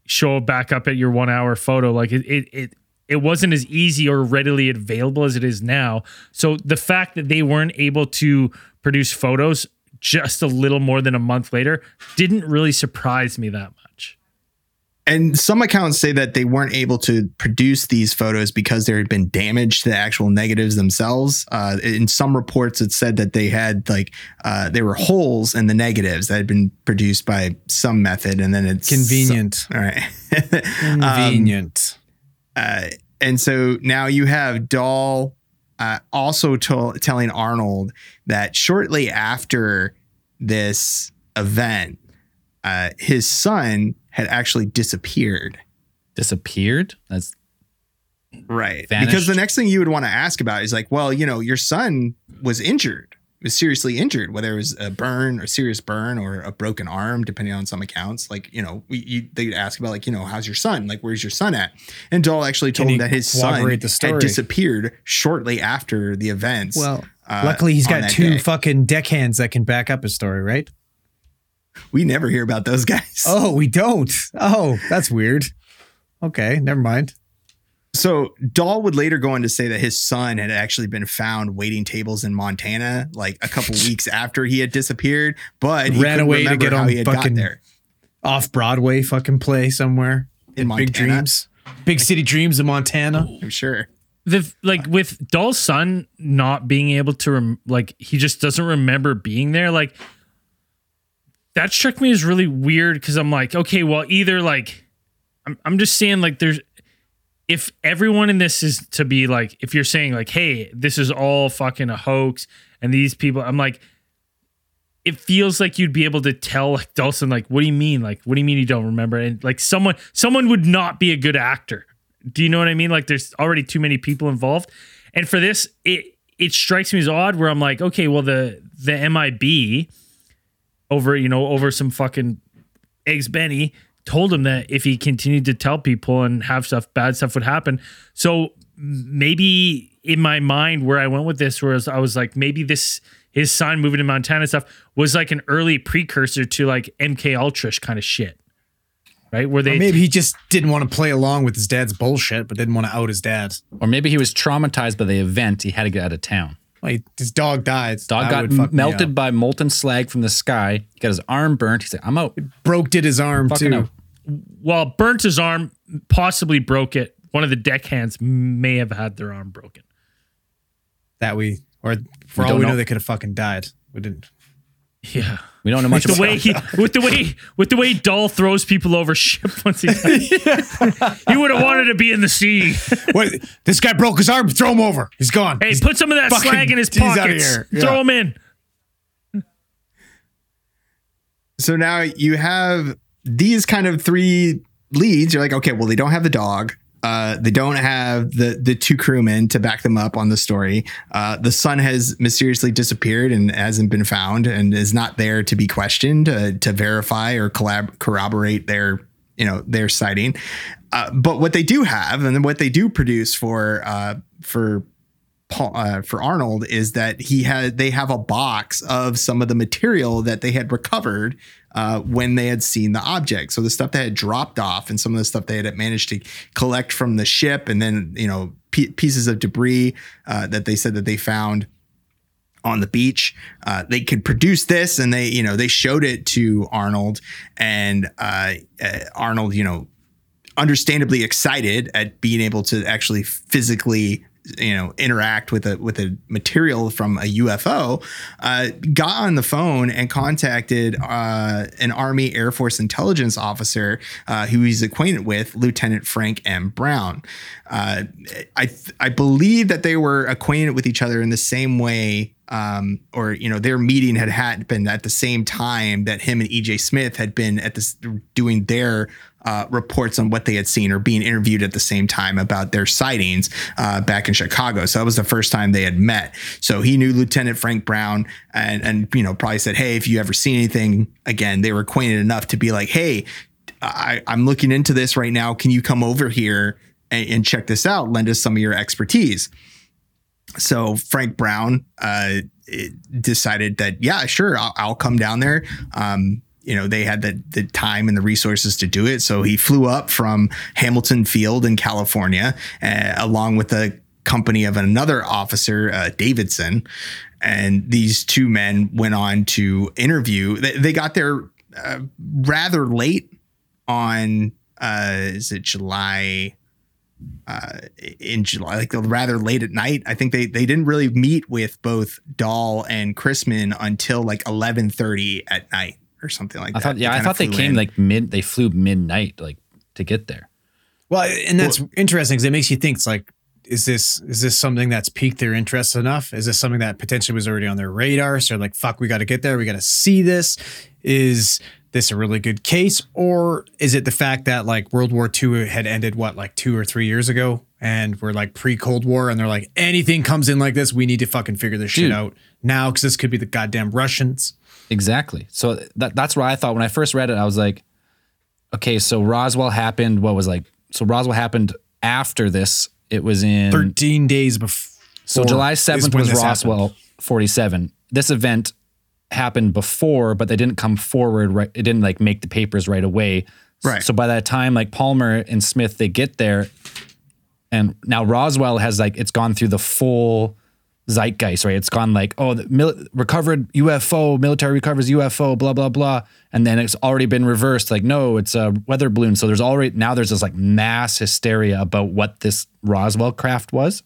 S2: show it back up at your one hour photo. Like it it it. It wasn't as easy or readily available as it is now. So the fact that they weren't able to produce photos just a little more than a month later didn't really surprise me that much.
S1: And some accounts say that they weren't able to produce these photos because there had been damage to the actual negatives themselves. Uh, in some reports, it said that they had like uh, there were holes in the negatives that had been produced by some method, and then it's
S4: Convenient.
S1: all right. *laughs*
S4: Convenient.
S1: Uh, and so now you have Dahl uh, also to- telling Arnold that shortly after this event, uh, his son had actually disappeared.
S3: Disappeared. That's
S1: Right.
S3: Vanished.
S1: Because the next thing you would want to ask about is like, well, you know, your son was injured, was seriously injured, whether it was a burn or serious burn or a broken arm, depending on some accounts. Like, you know, we, you, they'd ask about like, you know, how's your son? Like, where's your son at? And Dahl actually told him that his son had disappeared shortly after the events.
S4: Well,
S1: uh,
S4: luckily he's got two
S1: day.
S4: fucking deckhands that can back up his story, right?
S1: we never hear about those guys.
S4: Oh, we don't. Oh, that's weird. Okay, never mind.
S1: So Dahl would later go on to say that his son had actually been found waiting tables in Montana like a couple *laughs* weeks after he had disappeared, but he
S4: Ran away to get on
S1: he
S4: fucking-
S1: there
S4: Off Broadway fucking play somewhere.
S1: in Montana.
S4: Big dreams. Big city dreams in Montana.
S1: I'm sure.
S2: the like with Dahl's son not being able to rem- like he just doesn't remember being there like that struck me as really weird because I'm like okay well either like I'm, I'm just saying like there's if everyone in this is to be like if you're saying like hey this is all fucking a hoax and these people I'm like it feels like you'd be able to tell like Dawson like what do you mean like what do you mean you don't remember and like someone someone would not be a good actor do you know what I mean? Like there's already too many people involved. And for this, it it strikes me as odd where I'm like, okay, well the the MIB over, you know, over some fucking eggs Benny told him that if he continued to tell people and have stuff bad stuff would happen. So maybe in my mind where I went with this was I was like maybe this his son moving to Montana stuff was like an early precursor to like MK Ultra kind of shit. Right? Where they
S4: Or maybe he just didn't want to play along with his dad's bullshit, but didn't want to out his dad.
S3: or maybe he was traumatized by the event. He had to get out of town.
S4: Like his dog died.
S3: Dog
S4: That
S3: got
S4: would fuck me
S3: melted by molten slag from the sky. He got his arm burnt. He said, "I'm out."
S4: Broke did his arm
S3: Fucking
S4: too.
S3: out.
S2: well, burnt his arm, possibly broke it. One of the deckhands may have had their arm broken.
S4: That we or for
S3: We
S4: all we know,
S3: know.
S4: they could have fucking died. We didn't.
S2: Yeah.
S3: We don't know much with
S2: The
S3: about
S2: way he, with the way with the way Dahl throws people over *laughs* ship once he *laughs* he would have wanted to be in the sea.
S4: Wait, this guy broke his arm. Throw him over. He's gone.
S2: Hey,
S4: He's-
S2: put some of that
S4: fucking-
S2: slag in his
S4: he's outta
S2: pockets.
S4: here. Yeah.
S2: Throw him in.
S1: So now you have these kind of three leads. You're like, okay, well, they don't have the dog. Uh, they don't have the the two crewmen to back them up on the story. Uh, the son has mysteriously disappeared and hasn't been found, and is not there to be questioned uh, to verify or collab- corroborate their you know their sighting. Uh, but what they do have, and what they do produce for uh, for Uh, for Arnold is that he had they have a box of some of the material that they had recovered uh, when they had seen the object. So the stuff that had dropped off and some of the stuff they had managed to collect from the ship, and then you know p- pieces of debris uh, that they said that they found on the beach. Uh, they could produce this, and they you know they showed it to Arnold, and uh, uh, Arnold you know understandably excited at being able to actually physically you know interact with a with a material from a UFO uh, got on the phone and contacted uh, an Army Air Force intelligence officer uh, who he's acquainted with Lieutenant Frank M. Brown. Uh, I th- I believe that they were acquainted with each other in the same way um, or you know their meeting had happened at the same time that him and EJ Smith had been at this doing their uh, reports on what they had seen or being interviewed at the same time about their sightings uh, back in Chicago. So that was the first time they had met. So he knew Lieutenant Frank Brown and and you know probably said, hey, if you ever see anything again, they were acquainted enough to be like, hey, I, I'm looking into this right now. Can you come over here and, and check this out? Lend us some of your expertise so Frank Brown uh, decided that yeah, sure, I'll, I'll come down there. Um, you know, they had the the time and the resources to do it, so he flew up from Hamilton Field in California, uh, along with a company of another officer, uh, Davidson, and these two men went on to interview. They, they got there uh, rather late on uh, is it July? Uh, in July, like rather late at night. I think they they didn't really meet with both Dahl and Chrisman until like eleven thirty at night or something like
S3: I
S1: that.
S3: thought, yeah, I thought they
S1: flew
S3: came
S1: in.
S3: like mid. They flew midnight, like to get there.
S4: Well, and that's interesting because it makes you think. It's like, is this is this something that's piqued their interest enough? Is this something that potentially was already on their radar? So like, fuck, we got to get there. We got to see this. Is this is a really good case, or is it the fact that like World War II had ended what like two or three years ago, and we're like pre Cold War, and they're like, anything comes in like this, we need to fucking figure this shit out now because this could be the goddamn Russians.
S3: Exactly. So that that's what I thought when I first read it. I was like, okay, so Roswell happened. What was like? So Roswell happened after this. It was in
S4: Thirteen days before.
S3: So July 7th was
S4: happened.
S3: Roswell 47. This event happened before, but they didn't come forward right. It didn't like make the papers right away.
S1: Right.
S3: So by that time, like Palmer and Smith, they get there. And now Roswell has like, it's gone through the full zeitgeist, right? It's gone like, oh, the mil- recovered UFO, military recovers UFO, blah, blah, blah. And then it's already been reversed. Like, no, it's a weather balloon. So there's already, now there's this like mass hysteria about what this Roswell craft was.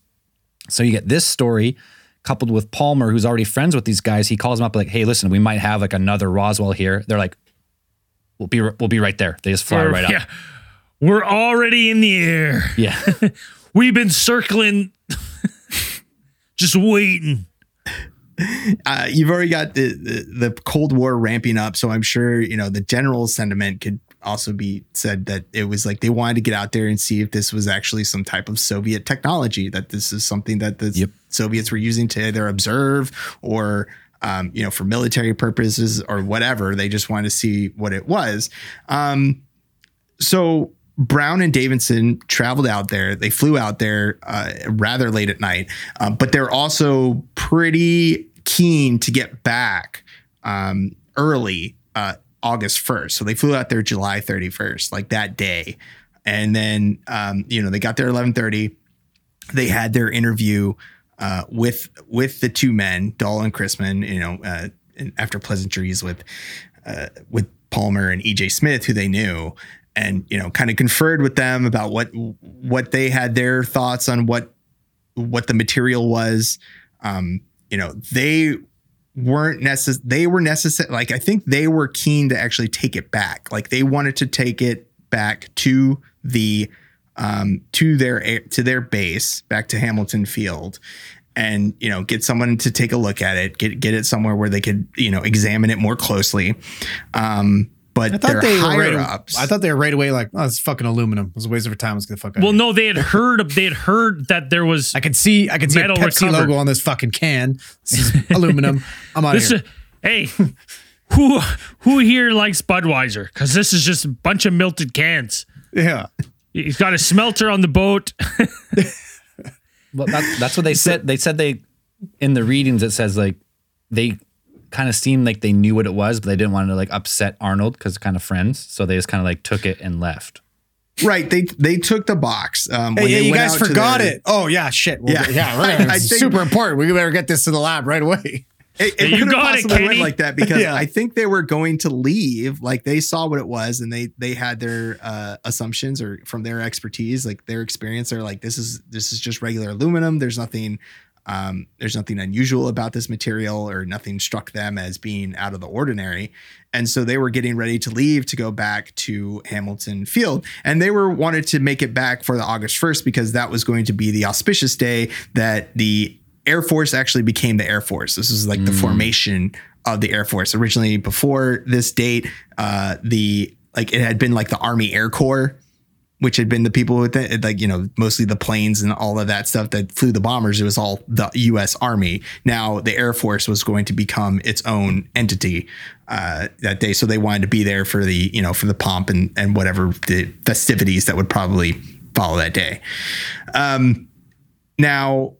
S3: So you get this story coupled with Palmer, who's already friends with these guys. He calls them up like, "Hey, listen, we might have like another Roswell here." They're like, "We'll be we'll be right there." They just fly right
S2: yeah.
S3: up.
S2: We're already in the air.
S3: Yeah, *laughs*
S2: We've been circling, *laughs* just waiting.
S1: uh, you've already got the, the the Cold War ramping up, so I'm sure you know the general sentiment could also be said that it was like they wanted to get out there and see if this was actually some type of Soviet technology, that this is something that the
S3: Yep.
S1: Soviets were using to either observe or um, you know for military purposes or whatever. They just wanted to see what it was. Um, so Brown and Davidson traveled out there. They flew out there uh, rather late at night, um, but they're also pretty keen to get back um, early uh, August 1st. So they flew out there July 31st, like that day. And then, um, you know, they got there 1130. They had their interview uh, with with the two men, Dahl and Chrisman, you know, uh, after pleasantries with uh, with Palmer and EJ Smith, who they knew, and you know, kind of conferred with them about what what they had their thoughts on what what the material was. Um, you know, they weren't necessary. They were necessary. Like I think they were keen to actually take it back. Like they wanted to take it back to the um, to their to their base, back to Hamilton Field, and you know get someone to take a look at it, get get it somewhere where they could you know examine it more closely. Um, but
S4: I thought they were
S1: higher
S4: right,
S1: ups.
S4: I thought they were right away like, oh, it's fucking aluminum. It was a waste of our time. Let's get the fuck out.
S2: Well,
S4: of here.
S2: no, they had heard they had heard that there was
S4: I could see I could see a Pepsi
S2: recovered.
S4: logo on this fucking can. This is aluminum. *laughs* I'm out of
S2: this.
S4: here.
S2: Is, hey, who who here likes Budweiser? Because this is just a bunch of melted cans.
S4: yeah.
S2: He's got a smelter on the boat. *laughs*
S3: well, that, that's what they said. They said they in the readings it says like they kind of seemed like they knew what it was, but they didn't want to like upset Arnold because kind of friends. So they just kind of like took it and left.
S1: right. They they took the box. Um,
S4: Hey,
S1: when
S4: yeah, you guys forgot
S1: their-
S4: it. Oh yeah, shit. Well,
S1: Yeah.
S4: yeah, *laughs* right.
S1: I
S4: It's
S1: think-
S4: super important. We better get this to the lab right away.
S1: It, it
S2: You
S1: couldn't
S2: got it,
S1: possibly went
S2: Kenny.
S1: like that because *laughs*
S4: Yeah.
S1: I think they were going to leave. Like they saw what it was and they they had their uh, assumptions or from their expertise, like their experience. They're like, this is this is just regular aluminum. There's nothing um, there's nothing unusual about this material or nothing struck them as being out of the ordinary. And so they were getting ready to leave to go back to Hamilton Field. And they were wanted to make it back for the August 1st because that was going to be the auspicious day that the Air Force actually became the Air Force. This is like the formation of the Air Force. Originally, before this date, uh, the like it had been like the Army Air Corps, which had been the people with it, like you know mostly the planes and all of that stuff that flew the bombers. It was all the U.S. Army. Now the Air Force was going to become its own entity uh, that day, so they wanted to be there for the you know for the pomp and and whatever the festivities that would probably follow that day. Um, now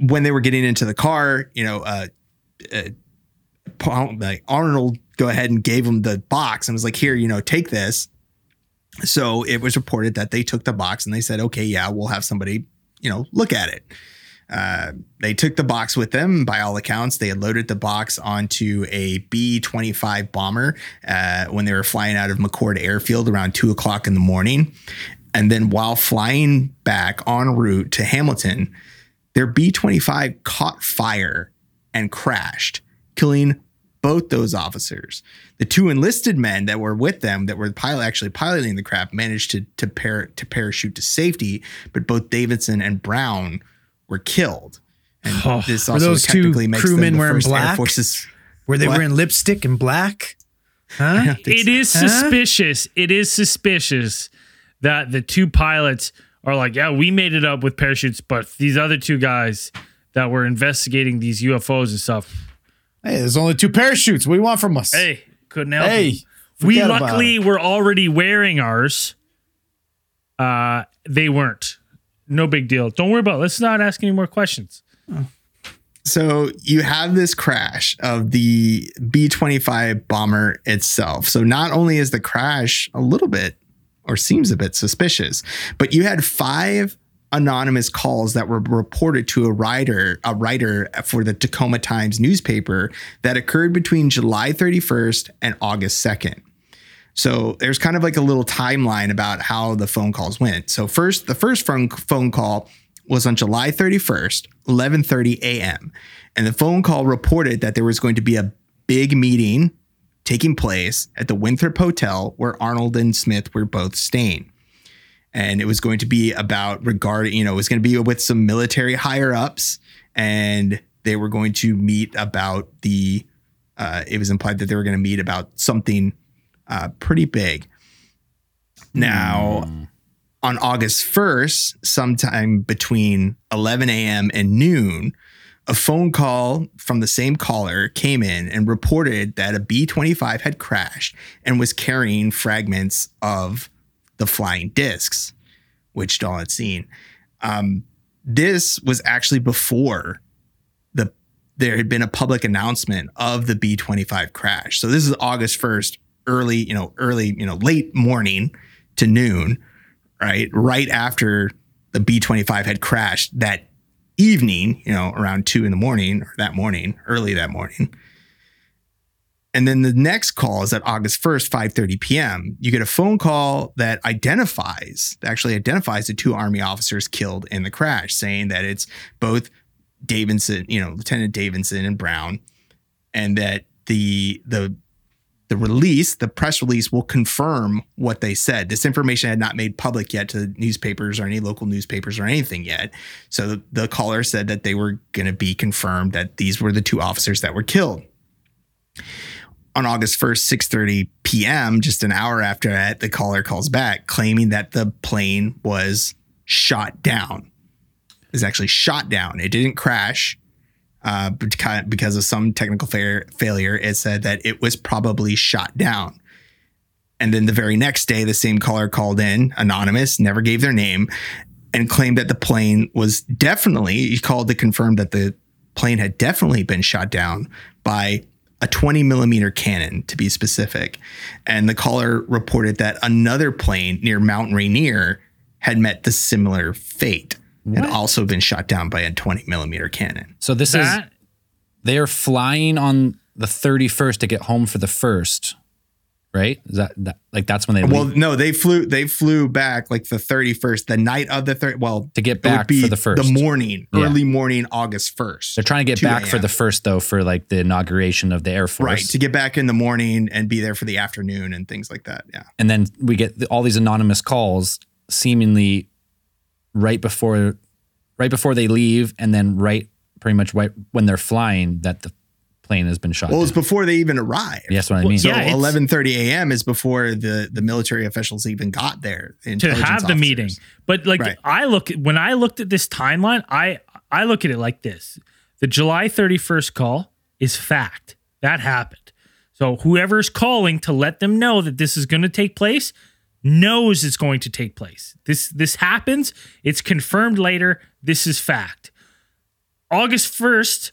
S1: when they were getting into the car, you know, uh, uh, Arnold go ahead and gave him the box and was like, "Here, you know, take this." So it was reported that they took the box and they said, "Okay, yeah, we'll have somebody, you know, look at it." Uh, they took the box with them. By all accounts, they had loaded the box onto a B 25 bomber uh, when they were flying out of McChord Airfield around two o'clock in the morning. And then while flying back en route to Hamilton, their B 25 caught fire and crashed, killing both those officers. The two enlisted men that were with them, that were pilot, actually piloting the craft, managed to to, par- to parachute to safety, but both Davidson and Brown were killed. And
S2: Oh.
S1: this
S4: Were
S1: also
S4: those two
S1: technically makes them
S4: crewmen
S1: the
S4: wearing
S1: first Air
S4: black?
S1: Forces.
S4: Where they
S1: What?
S4: were in lipstick and black? Huh? *laughs*
S2: It is
S4: Huh?
S2: suspicious. It is suspicious that the two pilots are like, yeah, we made it up with parachutes, but these other two guys that were investigating these UFOs and stuff,
S4: Hey, there's only two parachutes. What do you want from us?
S2: hey, couldn't help.
S4: Hey,
S2: them. we luckily were already wearing ours. Uh, they weren't. No big deal. Don't worry about. it. Let's not ask any more questions.
S1: So you have this crash of the B 25 bomber itself. So not only is the crash a little bit or seems a bit suspicious, but you had five anonymous calls that were reported to a writer, a writer for the Tacoma Times newspaper that occurred between July 31st and August 2nd. So there's kind of like a little timeline about how the phone calls went. So first, the first phone phone call was on July 31st, 11:30 a.m. And the phone call reported that there was going to be a big meeting taking place at the Winthrop Hotel where Arnold and Smith were both staying. And it was going to be about regarding, you know, it was going to be with some military higher ups and they were going to meet about the uh, it was implied that they were going to meet about something uh, pretty big. Now, on August 1st, sometime between 11 a.m. and noon, a phone call from the same caller came in and reported that a B 25 had crashed and was carrying fragments of the flying discs, which Dawn had seen. Um, this was actually before the there had been a public announcement of the B 25 crash. So this is August 1st, early, you know, early, you know, late morning to noon right? Right after the B 25 had crashed that evening, you know, around two in the morning or that morning, early that morning. And then the next call is at August 1st, 5:30 p.m. You get a phone call that identifies, actually identifies the two army officers killed in the crash, saying that it's both Davidson, you know, Lieutenant Davidson and Brown, and that the the the release, the press release will confirm what they said. This information had not made public yet to newspapers or any local newspapers or anything yet. So the, the caller said that they were going to be confirmed that these were the two officers that were killed. On August 1st, 6:30 p.m., just an hour after that, the caller calls back claiming that the plane was shot down. It was actually shot down. It didn't crash uh, because of some technical fa- failure, it said that it was probably shot down. And then the very next day, the same caller called in, anonymous, never gave their name, and claimed that the plane was definitely, he called to confirm that the plane had definitely been shot down by a 20 millimeter cannon, to be specific. And the caller reported that another plane near Mount Rainier had met the similar fate and also been shot down by a 20 millimeter cannon.
S3: So this is they're flying on the 31st to get home for the first, right? Is that, that like that's when they
S1: Well,
S3: leave
S1: no, they flew. They flew back like the thirty first, the night of the third. Well,
S3: to get back for the first.
S1: the morning,
S3: Yeah.
S1: early morning, August first.
S3: They're trying to get back for the first though for like the inauguration of the Air Force.
S1: right to get back in the morning and be there for the afternoon and things like that. Yeah,
S3: and then we get the, all these anonymous calls seemingly right before right before they leave and then right pretty much right when they're flying that the plane has been shot
S1: well, it was before they even arrived.
S3: Yes, what I
S2: Well,
S3: mean.
S1: So
S2: Yeah,
S1: eleven thirty a.m. is before the the military officials even got there.
S2: to
S1: intelligence
S2: have the meeting. But like
S1: Right.
S2: I look at when I looked at this timeline, I I look at it like this. The July 31st call is fact. That happened. So whoever's calling to let them know that this is going to take place knows it's going to take place. This this happens, it's confirmed later, this is fact. August 1st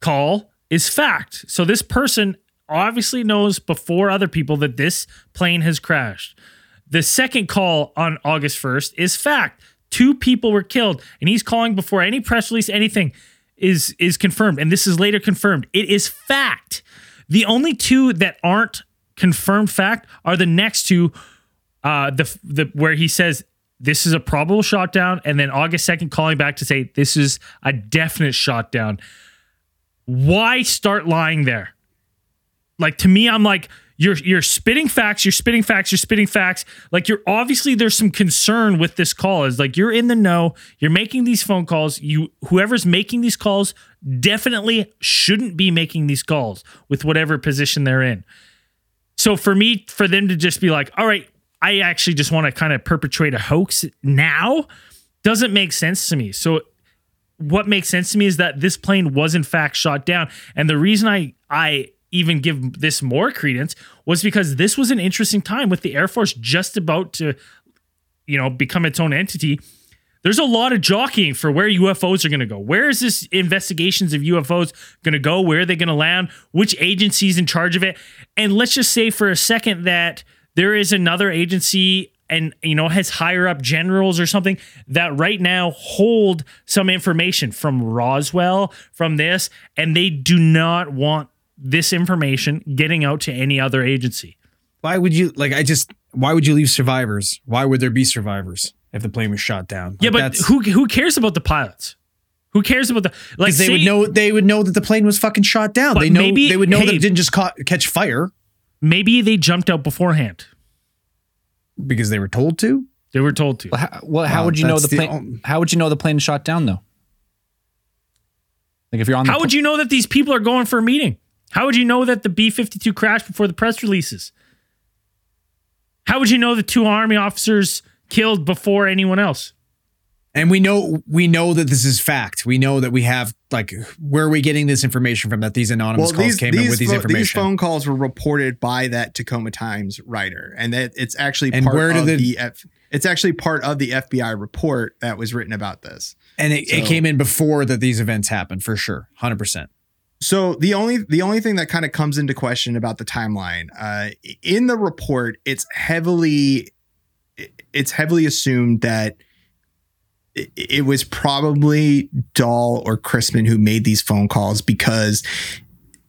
S2: call is fact. So this person obviously knows before other people that this plane has crashed. The second call on August 1st is fact. two people were killed, and he's calling before any press release, anything is is confirmed, and this is later confirmed. It is fact. The only two that aren't confirmed fact are the next two. Uh, the the where he says this is a probable shot down, and then August second calling back to say this is a definite shot down. Why start lying there? Like to me, I'm like you're you're spitting facts, you're spitting facts, you're spitting facts. Like you're obviously there's some concern with this call. Is like you're in the know, you're making these phone calls. You whoever's making these calls definitely shouldn't be making these calls with whatever position they're in. So for me, for them to just be like, all right, I actually just want to kind of perpetrate a hoax now doesn't make sense to me. So what makes sense to me is that this plane was in fact shot down. And the reason I I even give this more credence was because this was an interesting time with the Air Force just about to, you know, become its own entity. There's a lot of jockeying for where UFOs are going to go. Where is this investigations of UFOs going to go? Where are they going to land? Which agency's in charge of it? And let's just say for a second that there is another agency and you know has higher up generals or something that right now hold some information from Roswell from this and they do not want this information getting out to any other agency.
S4: Why would you like? I just why would you leave survivors? Why would there be survivors if the plane was shot down?
S2: Yeah, but who who cares about the pilots? Who cares about the like?
S4: they
S2: say-
S4: would know they would know that the plane was fucking shot down. They know
S2: maybe-
S4: they would know that
S2: hey-
S4: it didn't just ca- catch fire
S2: maybe they jumped out beforehand.
S4: Because they were told to.
S2: They were told to.
S3: Well, how, well, how
S4: Wow,
S3: would you know
S4: that's
S3: the
S4: the
S3: plane?
S4: only-
S3: how would you know the plane shot down though? Like if you're on the
S2: How would you know that these people are going for a meeting? How would you know that the B 52 crashed before the press releases? How would you know the two Army officers killed before anyone else?
S4: And we know we know that this is fact. We know that we have like where are we getting this information from? That these anonymous calls came in with these information.
S1: these phone calls were reported by that Tacoma Times writer, and that it's actually
S4: And
S1: part
S4: where
S1: of the,
S4: the-
S1: F, it's actually part of the FBI report that was written about this.
S4: and it, it came in before that these events happened for sure, hundred percent.
S1: So the only the only thing that kind of comes into question about the timeline uh, in the report, it's heavily it's heavily assumed that it, it was probably Dahl or Chrisman who made these phone calls because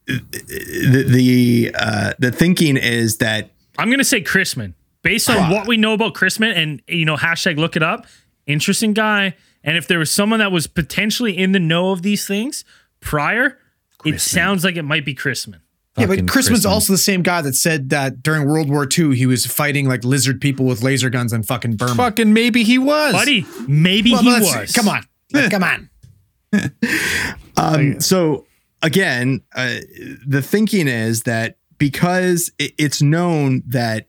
S1: the the uh, the thinking is that
S2: I'm going to say Chrisman. Based on what we know about Chrisman and, you know, hashtag look it up, interesting guy. And if there was someone that was potentially in the know of these things prior, it sounds like it might be Chrisman.
S4: Yeah, but
S3: Fucking
S4: Chrisman's also the same guy that said that during World War II he was fighting like lizard people with laser guns in fucking Burma.
S3: fucking maybe he was.
S2: Buddy, maybe
S4: Well,
S2: he was.
S4: Come on, *laughs* come on.
S1: Um, so again, uh, the thinking is that because it, it's known that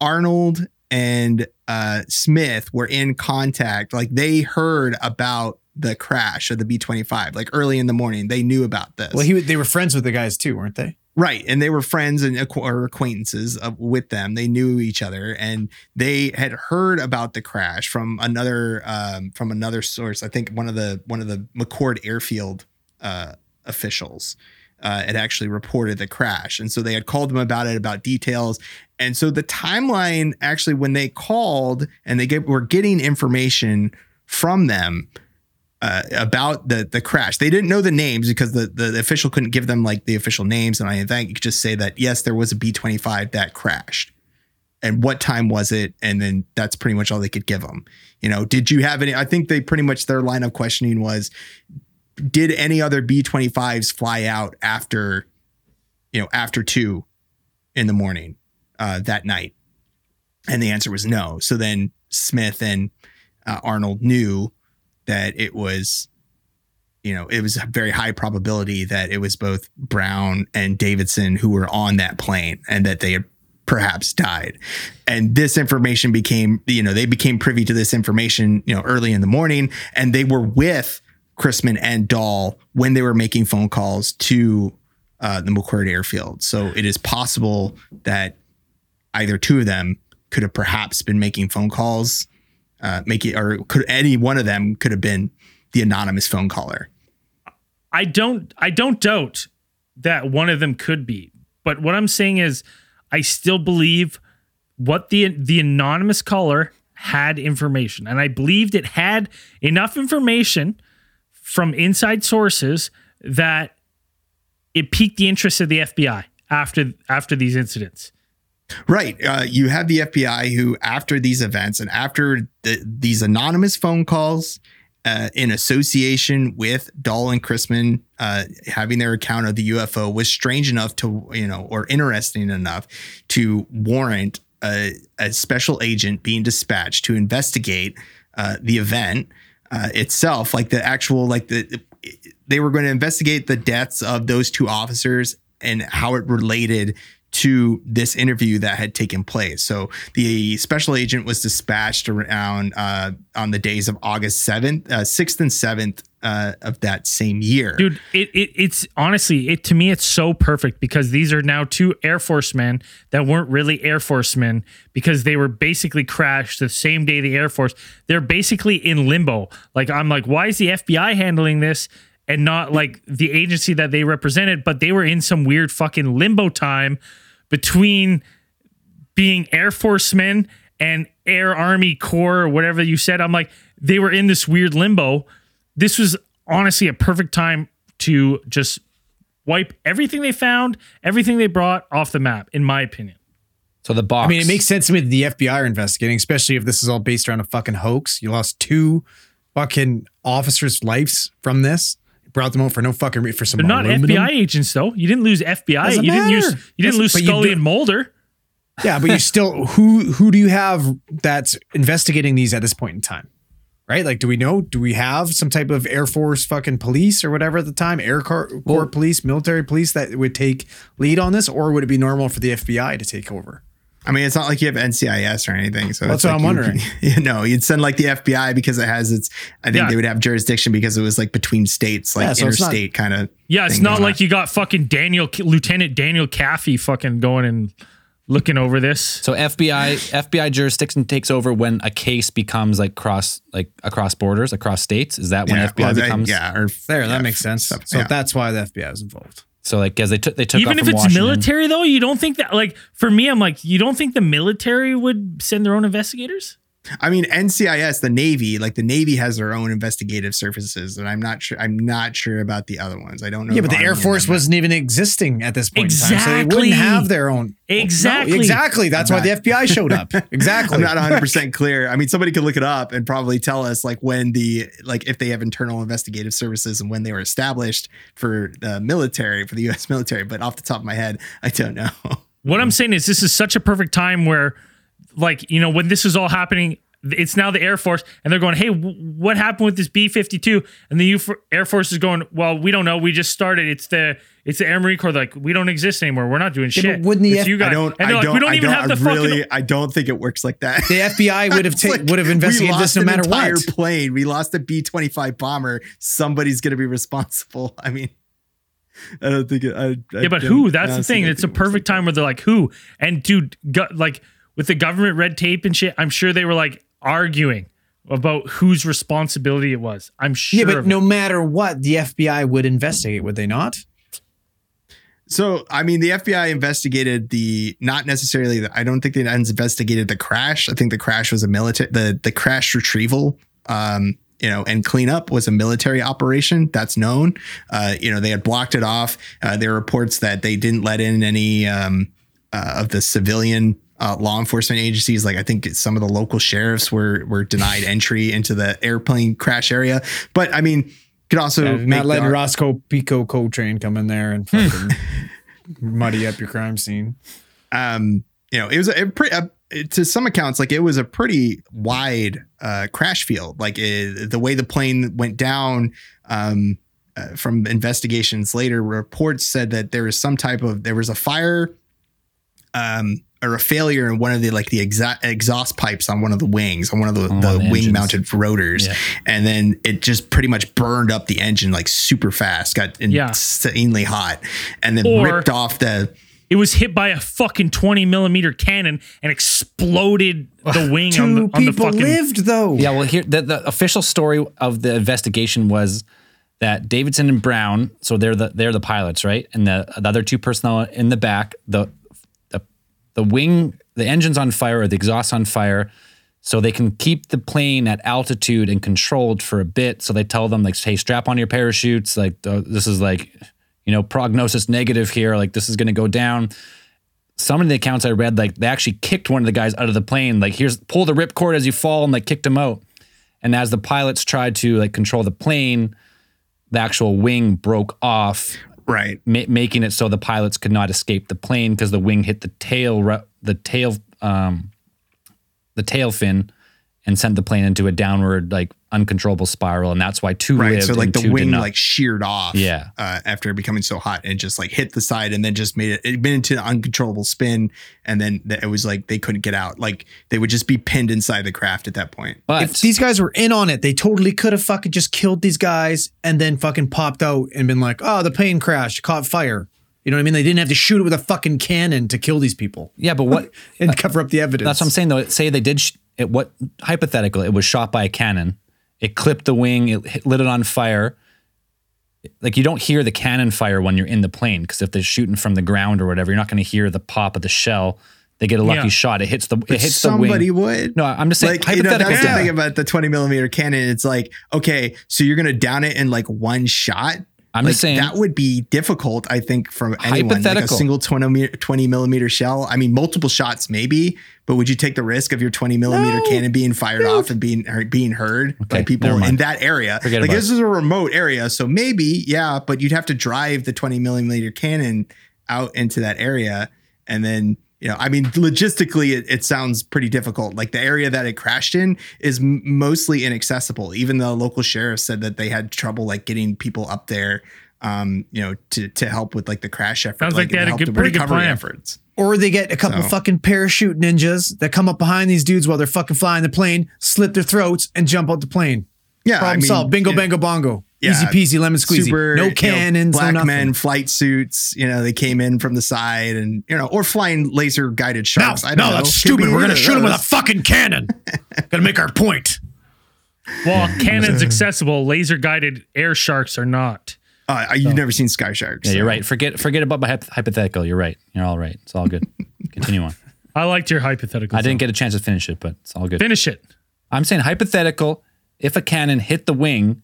S1: Arnold and uh, Smith were in contact, like they heard about the crash of the B twenty five, like early in the morning, they knew about this.
S4: Well, he they were friends with the guys too, weren't they?
S1: Right, and they were friends and acqu- or acquaintances of, with them. They knew each other, and they had heard about the crash from another um, from another source. I think one of the one of the McChord Airfield uh, officials uh, had actually reported the crash, and so they had called them about it, about details. And so the timeline actually, when they called and they get, were getting information from them, uh, about the the crash. They didn't know the names because the, the official couldn't give them like the official names and anything. You could just say that yes, there was a B twenty five that crashed, and what time was it, and then that's pretty much all they could give them. You know, did you have any? I think they pretty much their line of questioning was, did any other B twenty fives fly out after, you know, after two in the morning uh, that night? And the answer was no. So then Smith and uh, Arnold knew that it was you know it was a very high probability that it was both brown and davidson who were on that plane and that they had perhaps died. And this information became you know they became privy to this information you know early in the morning. And they were with chrisman and dahl when they were making phone calls to uh, the mcquarrie airfield. So it is possible that either two of them could have perhaps been making phone calls uh, making or could any one of them could have been the anonymous phone caller.
S2: I don't I don't doubt that one of them could be. But what I'm saying is I still believe what the the anonymous caller had information, and I believed it had enough information from inside sources that it piqued the interest of the FBI after after these incidents.
S1: Right. Uh, you have the FBI who, after these events and after the, these anonymous phone calls, uh, in association with Dahl and Chrisman uh, having their account of the UFO, was strange enough to, you know, or interesting enough to warrant a, a special agent being dispatched to investigate uh, the event uh, itself, like the actual, like the, they were going to investigate the deaths of those two officers and how it related to this interview that had taken place. So the special agent was dispatched around uh, on the days of August 7th, uh, 6th and 7th uh, of that same year.
S2: Dude, it, it it's honestly, it to me it's so perfect because these are now two Air Force men that weren't really Air Force men because they were basically crashed the same day the Air Force. They're basically in limbo. Like I'm like, why is the FBI handling this? And not like the agency that they represented, but they were in some weird fucking limbo time between being Air Force men and Air Army Corps or whatever you said. I'm like, they were in this weird limbo. This was honestly a perfect time to just wipe everything they found, everything they brought off the map, in my opinion.
S3: So the box.
S4: I mean, it makes sense to me that the FBI are investigating, especially if this is all based around a fucking hoax. You lost two fucking officers' lives from this. You brought them out for no fucking reason for some.
S2: They're not
S4: aluminum.
S2: FBI agents though. You didn't lose FBI.
S4: Doesn't
S2: you didn't use
S4: matter.
S2: you didn't lose
S4: but
S2: Scully and Mulder.
S4: Yeah, but you still who who do you have that's investigating these at this point in time? Right? Like, do we know? Do we have some type of Air Force fucking police or whatever at the time? Air Corps, Corps police, military police that would take lead on this, or would it be normal for the FBI to take over?
S1: I mean, it's not like you have NCIS or anything. So
S4: That's what
S1: like
S4: I'm
S1: you-
S4: wondering. *laughs*
S1: You know, you'd send like the FBI because it has its. I think
S2: Yeah.
S1: they would have jurisdiction because it was like between states, like
S4: Yeah, so
S1: interstate kind of.
S2: Yeah, it's not like
S1: on.
S2: you got fucking Daniel Lieutenant Daniel Kaffee fucking going and looking over this.
S3: So FBI FBI jurisdiction takes over when a case becomes like cross like across borders, across states. Is that when
S1: Yeah,
S3: FBI
S1: well, that-
S3: becomes?
S1: yeah, or
S4: There,
S1: yeah,
S4: that makes sense.
S1: stuff,
S4: so
S1: yeah.
S4: that's why the FBI is involved.
S3: So like, because they took they took
S2: Even if it's
S3: Washington.
S2: military though, you don't think that like for me, I'm like, you don't think the military would send their own investigators?
S1: I mean, NCIS, the Navy, like the Navy has their own investigative services, and I'm not sure. I'm not sure about the other ones. I don't know.
S4: Yeah, but the Air Force
S1: them-
S4: wasn't even existing at this point in time, so they wouldn't have their own.
S2: Exactly.
S4: No, exactly. That's why the FBI showed up. *laughs* Exactly.
S1: I'm not 100 percent clear. I mean, somebody could look it up and probably tell us like when the like if they have internal investigative services and when they were established for the military for the U.S. military. But off the top of my head, I don't know.
S2: What I'm saying is this is such a perfect time where like, you know, when this is all happening, it's now the Air Force and they're going, "Hey, w- what happened with this B52?" And the U- Air Force is going, "Well, we don't know. We just started. It's the it's the Air Marine Corps. Like, we don't exist anymore. We're not doing
S4: Yeah,
S2: shit.
S4: but wouldn't the
S2: It's
S4: F-
S2: you guys?"
S1: I don't.
S2: and
S1: I
S2: they're like,
S1: don't.
S2: "We don't
S1: I
S2: even have the
S1: I really.
S2: fucking."
S1: I don't think it works like that.
S4: the FBI *laughs* would have
S1: It's
S4: ta-
S1: like,
S4: would have investigated this no
S1: an
S4: matter
S1: entire
S4: what.
S1: Plane. We lost a B twenty five bomber. Somebody's going to be responsible. *laughs* I mean, I don't think. It, I, I
S2: Yeah, but who? That's the thing. It's a
S1: think it works
S2: perfect time where they're like, "Who?" And dude, got, like with the government red tape and shit, I'm sure they were like arguing about whose responsibility it was. I'm sure.
S4: Yeah, but no
S2: it.
S4: matter what, the FBI would investigate, would they not?
S1: So, I mean, the FBI investigated the not necessarily. The, I don't think they investigated the crash. I think the crash was a military. The the crash retrieval, um, you know, and cleanup was a military operation. That's known. Uh, you know, they had blocked it off. Uh, there are reports that they didn't let in any um, uh, of the civilian. Uh, law enforcement agencies, like I think some of the local sheriffs were were denied entry into the airplane crash area. But I mean, could also
S4: Yeah, not letting
S1: ar-
S4: Roscoe Pico Coltrane come in there and fucking *laughs* muddy up your crime scene.
S1: um, you know, it was a, a pretty, uh, to some accounts, like it was a pretty wide uh, crash field. Like it, the way the plane went down, um, uh, from investigations later, reports said that there was some type of there was a fire, um, or a failure in one of the like the exa- exhaust pipes on one of the wings on one of the,
S3: On
S1: the,
S3: the
S1: wing mounted rotors,
S3: Yeah.
S1: and then it just pretty much burned up the engine like super fast, got
S2: Yeah.
S1: insanely hot, and then
S2: Or-
S1: ripped off the
S2: it was hit by a fucking 20 millimeter cannon and exploded the wing on the,
S4: Two
S2: on the
S4: people
S2: fucking.
S4: lived though.
S3: Yeah, well, here the, the official story of the investigation was that Davidson and Brown, so they're the they're the pilots, right? And the, the other two personnel in the back, the the wing, the engine's on fire or the exhaust on fire. So they can keep the plane at altitude and controlled for a bit. So they tell them like, hey, strap on your parachutes. Like uh, this is like, you know, prognosis negative here. Like this is going to go down. Some of the accounts I read, like they actually kicked one of the guys out of the plane. Like here's pull the ripcord as you fall, and like kicked him out. And as the pilots tried to like control the plane, the actual wing broke off
S1: Right.
S3: ma- making it so the pilots could not escape the plane because the wing hit the tail the tail um, the tail fin and sent the plane into a downward like uncontrollable spiral and that's why two
S1: Right.
S3: lived
S1: So like
S3: and
S1: the
S3: two
S1: wing like sheared off.
S3: Yeah.
S1: Uh, after becoming so hot and just like hit the side and then just made it. It been into an uncontrollable spin and then it was like they couldn't get out. Like they would just be pinned inside the craft at that point.
S3: but
S4: if these guys were in on it, they totally could have fucking just killed these guys and then fucking popped out and been like, oh, the plane crashed, caught fire. You know what I mean? They didn't have to shoot it with a fucking cannon to kill these people
S3: yeah but what *laughs*
S4: and cover up the evidence.
S3: that's what I'm saying though say they did sh- it what hypothetical it was shot by a cannon it clipped the wing it lit it on fire. Like you don't hear the cannon fire when you're in the plane because if they're shooting from the ground or whatever you're not going to hear the pop of the shell. They get a lucky
S2: Yeah.
S3: shot. It hits the it hits the
S1: Somebody
S3: wing
S1: would.
S3: no I'm just saying
S1: like you know
S3: hypothetical
S1: that's the thing about the 20 millimeter cannon. It's like okay so you're gonna down it in like one shot
S3: I'm
S1: like,
S3: just saying-
S1: that would be difficult i think from anyone like a single 20, 20 millimeter shell. I mean multiple shots maybe but would you take the risk of your 20 millimeter cannon being fired off and being being heard by people in that area?
S3: Forget
S1: like this is a remote area so maybe yeah but you'd have to drive the 20 millimeter cannon out into that area and then you know i mean logistically it, it sounds pretty difficult like the area that it crashed in is m- mostly inaccessible even the local sheriff said that they had trouble like getting people up there um you know to to help with like the crash effort
S2: Sounds like they had a good-
S1: the
S2: pretty good
S1: recovery
S2: plan.
S1: efforts
S4: or they get a couple
S1: So-
S4: fucking parachute ninjas that come up behind these dudes while they're fucking flying the plane, slit their throats, and jump out the plane.
S1: yeah
S4: Problem solved. Bingo, bango, bongo.
S1: Yeah.
S4: Easy peasy, lemon squeezy.
S1: super
S4: no
S1: you know,
S4: cannons,
S1: black
S4: no
S1: men flight suits you know they came in from the side and you know or flying laser guided
S4: No,
S1: sharks I don't
S4: no,
S1: know.
S4: that's
S1: Could
S4: stupid. We're gonna shoot
S1: of
S4: him with a fucking cannon. *laughs* gonna make our point.
S2: Well, cannons accessible, laser guided air sharks are not.
S1: uh, you've never seen sky sharks
S3: yeah
S1: so.
S3: you're right forget forget about my hypothetical you're right you're all right it's all good *laughs* continue on
S2: I liked your hypothetical.
S3: I didn't get a chance to finish it but it's all good
S2: finish it.
S3: I'm saying hypothetical, if a cannon hit the wing,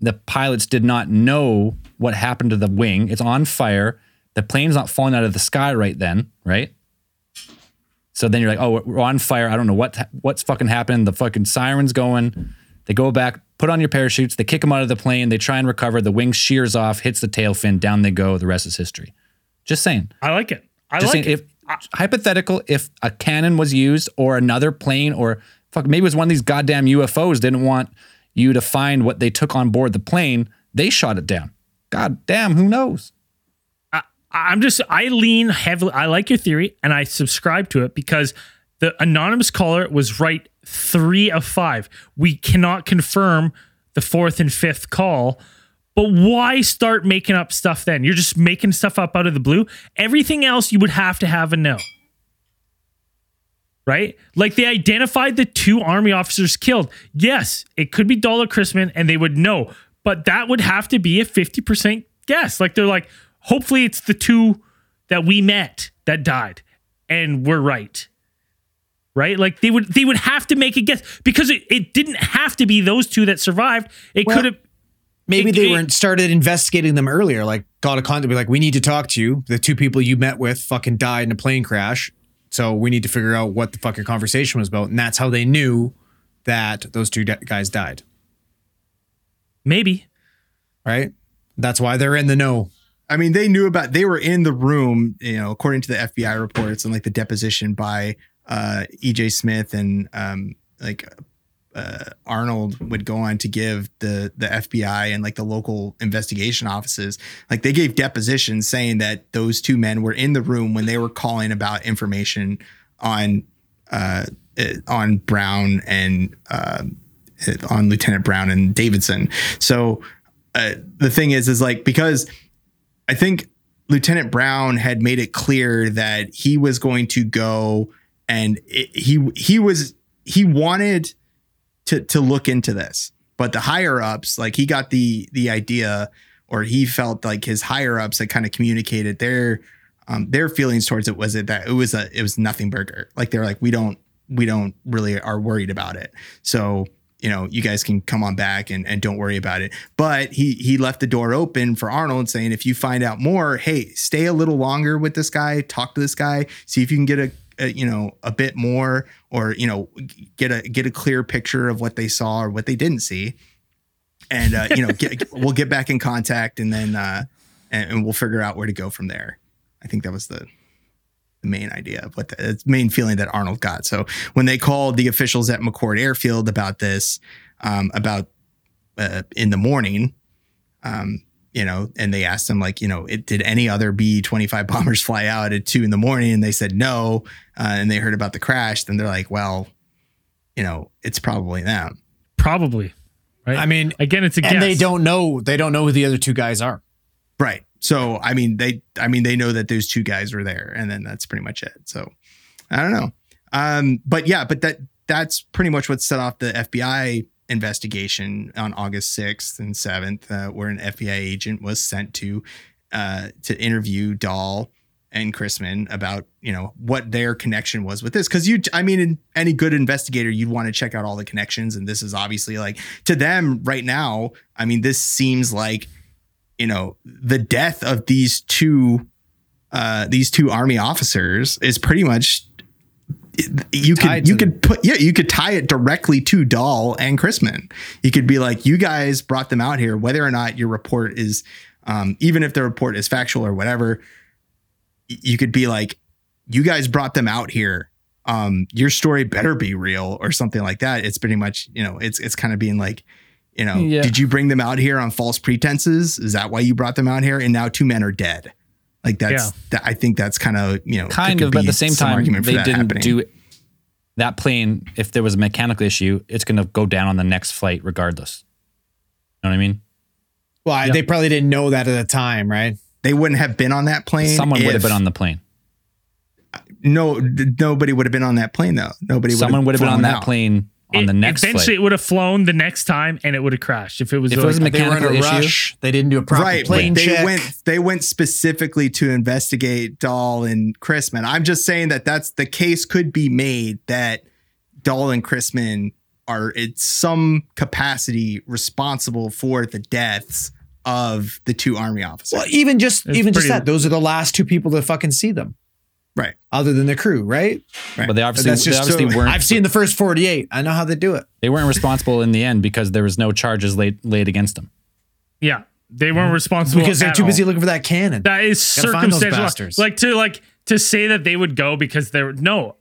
S3: the pilots did not know what happened to the wing. It's on fire. The plane's not falling out of the sky right then, right? So then you're like, oh, we're on fire. I don't know what what's fucking happened. The fucking siren's going. They go back, put on your parachutes. They kick them out of the plane. They try and recover. The wing shears off, hits the tail fin. Down they go. The rest is history. Just saying.
S2: I like it. I
S3: Just
S2: like
S3: saying,
S2: it.
S3: if hypothetical, if a cannon was used or another plane or fuck, maybe it was one of these goddamn UFOs didn't want you to find what they took on board the plane, they shot it down. God damn, who knows?
S2: I, I'm just I lean heavily. I like your theory and I subscribe to it because the anonymous caller was right three of five. We cannot confirm the fourth and fifth call. But why start making up stuff then? You're just making stuff up out of the blue. Everything else you would have to have a no. Right? Like they identified the two army officers killed. Yes, it could be Dahl or Chrisman and they would know, but that would have to be a 50% guess. Like they're like, hopefully it's the two that we met that died and we're right. Right? Like they would they would have to make a guess because it, it didn't have to be those two that survived. It
S4: Well,
S2: could have
S4: Maybe
S2: It-
S4: they
S2: it-
S4: weren't started investigating them earlier. Like got a contact, be like, we need to talk to you. The two people you met with fucking died in a plane crash, so we need to figure out what the fucking conversation was about. And that's how they knew that those two de- guys died.
S2: maybe.
S4: Right? That's why they're in the know.
S1: I mean, they knew about. They were in the room, you know, according to the FBI reports and like the deposition by uh, EJ Smith and um, like uh, Arnold would go on to give the the FBI and like the local investigation offices. Like they gave depositions saying that those two men were in the room when they were calling about information on uh, uh, on Brown and uh, on Lieutenant Brown and Davidson. So uh, the thing is, is like because I think Lieutenant Brown had made it clear that he was going to go and it, he he was he wanted to to look into this, but the higher ups like he got the the idea or he felt like his higher ups had kind of communicated their um, their feelings towards it was it that it was a it was nothing burger like they're like we don't we don't really are worried about it. So you know, you guys can come on back and, and don't worry about it. But he he left the door open for Arnold, saying if you find out more, hey, stay a little longer with this guy, talk to this guy, see if you can get a, a you know a bit more, or you know get a get a clear picture of what they saw or what they didn't see, and uh, you know get, *laughs* we'll get back in contact and then uh, and, and we'll figure out where to go from there. I think that was the the main idea of what the, the main feeling that Arnold got. So when they called the officials at McChord Airfield about this, um, about uh, in the morning, um, you know, and they asked them like, you know, it, did any other B twenty five *laughs* bombers fly out at two in the morning? And they said no, uh, and they heard about the crash. Then they're like, well, you know, it's probably them.
S2: Probably. Right.
S4: I mean,
S2: again, it's a
S4: and
S2: guess.
S4: they don't know. They don't know who the other two guys are.
S1: Right. So I mean they I mean they know that those two guys were there and then that's pretty much it. So I don't know. Um but yeah, but that that's pretty much what set off the FBI investigation on August 6th and 7th uh, where an FBI agent was sent to uh to interview Dahl and Chrisman about, you know, what their connection was with this. Cuz you I mean in any good investigator you'd want to check out all the connections and this is obviously like to them right now, I mean this seems like you know the death of these two uh these two army officers is pretty much you could you could put yeah you could tie it directly to Dahl and Chrisman. You could be like you guys brought them out here whether or not your report is um even if the report is factual or whatever you could be like you guys brought them out here um your story better be real or something like that. It's pretty much you know it's it's kind of being like you know,
S3: Yeah.
S1: did you bring them out here on false pretenses? Is that why you brought them out here? And now two men are dead. Like that's,
S2: Yeah.
S1: that, I think that's kind of you know,
S3: kind of, but at the same time,
S1: argument for
S3: they
S1: that
S3: didn't
S1: happening.
S3: do that plane. If there was a mechanical issue, it's going to go down on the next flight regardless. You know what I mean?
S4: Well, I they probably didn't know that at the time, right?
S1: They wouldn't have been on that plane.
S3: Someone would have been on the plane.
S1: No, d- nobody would have been on that plane though. Nobody.
S3: Someone would have been on that
S1: out.
S3: plane on
S2: It-
S3: the next
S2: eventually
S3: flight.
S2: it would have flown the next time and it would have crashed if it was
S3: If it was a
S4: They were in
S3: mechanical
S4: a
S3: issue.
S4: rush. They didn't do a proper
S1: right,
S4: plane
S1: they
S4: check.
S1: went. They went specifically to investigate Dahl and Chrisman. I'm just saying that that's the case could be made that Dahl and Chrisman are in some capacity responsible for the deaths of the two army officers.
S4: well, even just
S2: It's
S4: even just that. Those are the last two people to fucking see them,
S1: right.
S4: other than the crew, right?
S3: But they obviously,
S4: That's
S3: they obviously
S1: so-
S3: weren't.
S4: I've seen the first forty-eight. I know how they do it.
S3: they weren't responsible in the end because there was no charges laid laid against them.
S2: yeah, they weren't responsible
S4: because they're
S2: at
S4: too
S2: all.
S4: busy looking for that cannon.
S2: That is
S4: Gotta find those
S2: circumstantial. Like to like to say that they would go because they're no.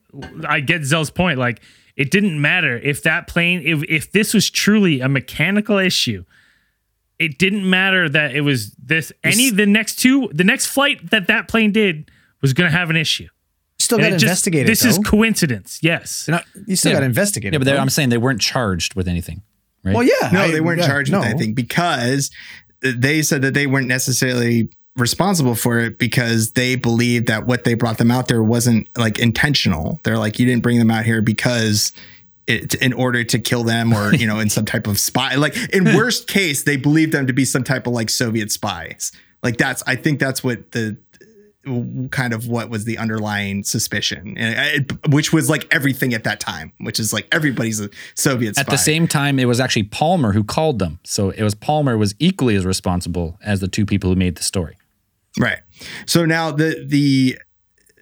S2: I get Zell's point. Like it didn't matter if that plane if if this was truly a mechanical issue. It didn't matter that it was this any the next two the next flight that that plane did was going to have an issue.
S4: still got to
S2: it just-
S4: investigate it.
S2: This is coincidence. Yes.
S4: Not- you still
S3: Yeah.
S4: got to investigate
S3: Yeah, but they're- I'm saying they weren't charged with anything. Right?
S4: well, yeah.
S1: No,
S4: I-
S1: they weren't
S4: yeah,
S1: charged
S4: no.
S1: with anything because they said that they weren't necessarily responsible for it because they believed that what they brought them out there wasn't like intentional. They're like, you didn't bring them out here because it, in order to kill them or, you know, in some type of spy. Like in worst case, they believed them to be some type of like Soviet spies. Like that's, I think that's what the, kind of what was the underlying suspicion, and uh, it, which was like everything at that time, which is like everybody's a Soviet spy.
S3: At the same time, it was actually Palmer who called them. So it was Palmer was equally as responsible as the two people who made the story.
S1: Right. So now the the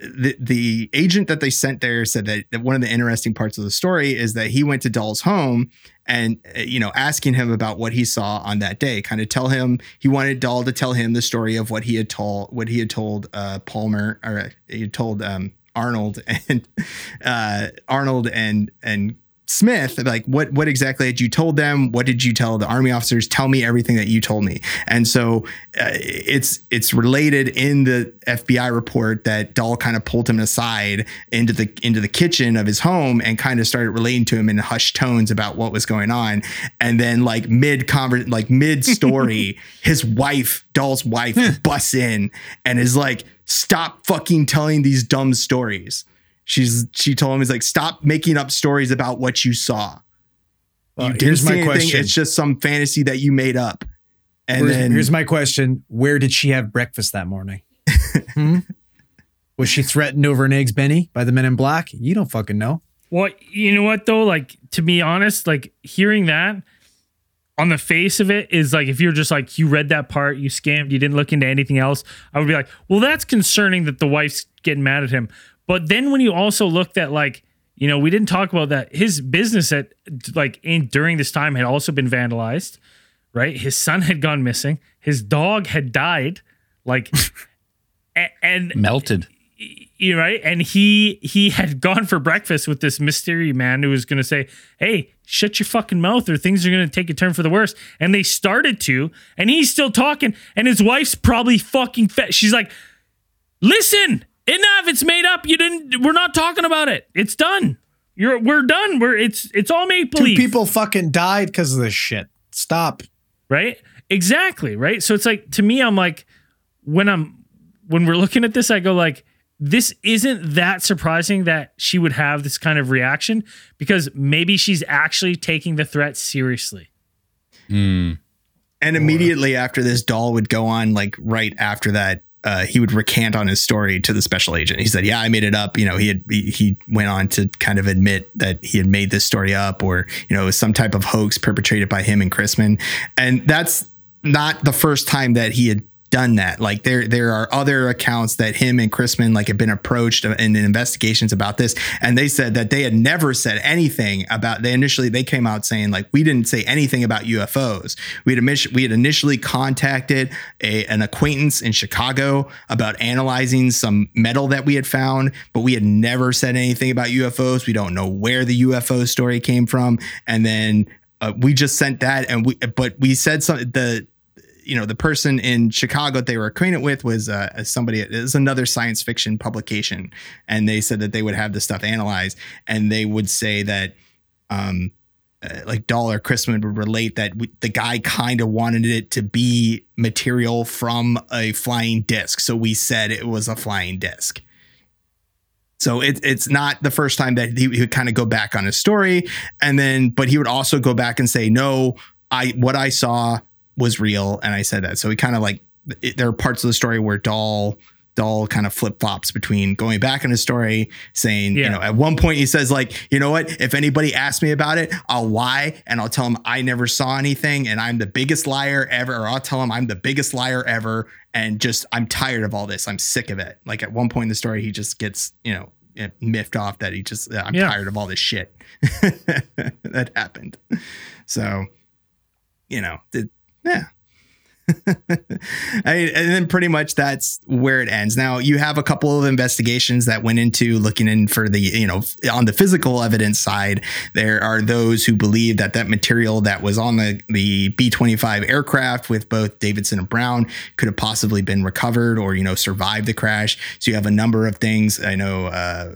S1: the the agent that they sent there said that, that one of the interesting parts of the story is that he went to Dahl's home and uh, you know asking him about what he saw on that day, kind of tell him he wanted Doll to tell him the story of what he had told what he had told uh, Palmer or uh, he had told um, Arnold *laughs* and uh, Arnold and and Smith, like what what exactly had you told them? What did you tell the army officers? Tell me everything that you told me. And so uh, it's it's related in the FBI report that Dahl kind of pulled him aside into the into the kitchen of his home and kind of started relating to him in hushed tones about what was going on. And then like mid conver- like mid story, *laughs* his wife, Dahl's wife, busts in and is like, "Stop fucking telling these dumb stories." She's she told him he's like stop making up stories about what you saw.
S4: Well,
S1: you didn't
S4: here's
S1: see
S4: my
S1: anything.
S4: question.
S1: It's just some fantasy that you made up. And
S4: here's,
S1: then
S4: here's my question: Where did she have breakfast that morning? *laughs* Hmm? Was she threatened over an eggs Benny by the Men in Black? You don't fucking know.
S2: Well, you know what though? Like to be honest, like hearing that on the face of it is like if you're just like you read that part, you scammed, you didn't look into anything else, I would be like, well, that's concerning that the wife's getting mad at him. But then when you also looked at like, you know, we didn't talk about that his business at like in during this time had also been vandalized, right? His son had gone missing, his dog had died, like, *laughs* a- and
S3: Melted.
S2: you right and he he had gone for breakfast with this mystery man who was going to say hey shut your fucking mouth or things are going to take a turn for the worse and they started to and he's still talking and his wife's probably fucking fed she's like listen enough it's made up you didn't we're not talking about it. It's done. You're we're done. We're it's it's all make
S4: Two
S2: believe
S4: people fucking died because of this shit. Stop.
S2: right? Exactly right? So it's like to me i'm like when i'm when we're looking at this i go like this isn't that surprising that she would have this kind of reaction because maybe she's actually taking the threat seriously. Hmm.
S1: And immediately after this, Dahl would go on, like right after that, uh, he would recant on his story to the special agent. He said, "Yeah, I made it up." You know, he had he, he went on to kind of admit that he had made this story up, or you know, it was some type of hoax perpetrated by him and Chrisman. And that's not the first time that he had done that. Like there there are other accounts that him and Chrisman like have been approached in investigations about this, and they said that they had never said anything about. They initially they came out saying like we didn't say anything about UFOs. We had we had initially contacted a, an acquaintance in Chicago about analyzing some metal that we had found, but we had never said anything about UFOs. We don't know where the UFO story came from, and then. Uh, we just sent that, and we, but we said something. The you know the person in Chicago that they were acquainted with was uh, somebody it was another science fiction publication, and they said that they would have this stuff analyzed, and they would say that um uh, like Dahl or Chrisman would relate that the guy kind of wanted it to be material from a flying disc, so we said it was a flying disc. So it, it's not the first time that he, he would kind of go back on his story, and then but he would also go back and say, "No, I what I saw was real," and I said that. So he kind of like it, there are parts of the story where Dahl Dahl kind of flip flops between going back in his story, saying,
S2: Yeah.
S1: you know, at one point he says like, you know what, if anybody asks me about it, I'll lie and I'll tell them I never saw anything and I'm the biggest liar ever, or I'll tell them I'm the biggest liar ever, and just I'm tired of all this. I'm sick of it. Like at one point in the story, he just gets, you know, miffed off that he just I'm
S2: Yeah.
S1: tired of all this shit *laughs* that happened. So, you know, the, yeah. *laughs* I mean, and then pretty much that's where it ends. Now you have a couple of investigations that went into looking in for the, you know, on the physical evidence side. There are those who believe that that material that was on the the B twenty five aircraft with both Davidson and Brown could have possibly been recovered or you know survived the crash. So you have a number of things. I know, uh,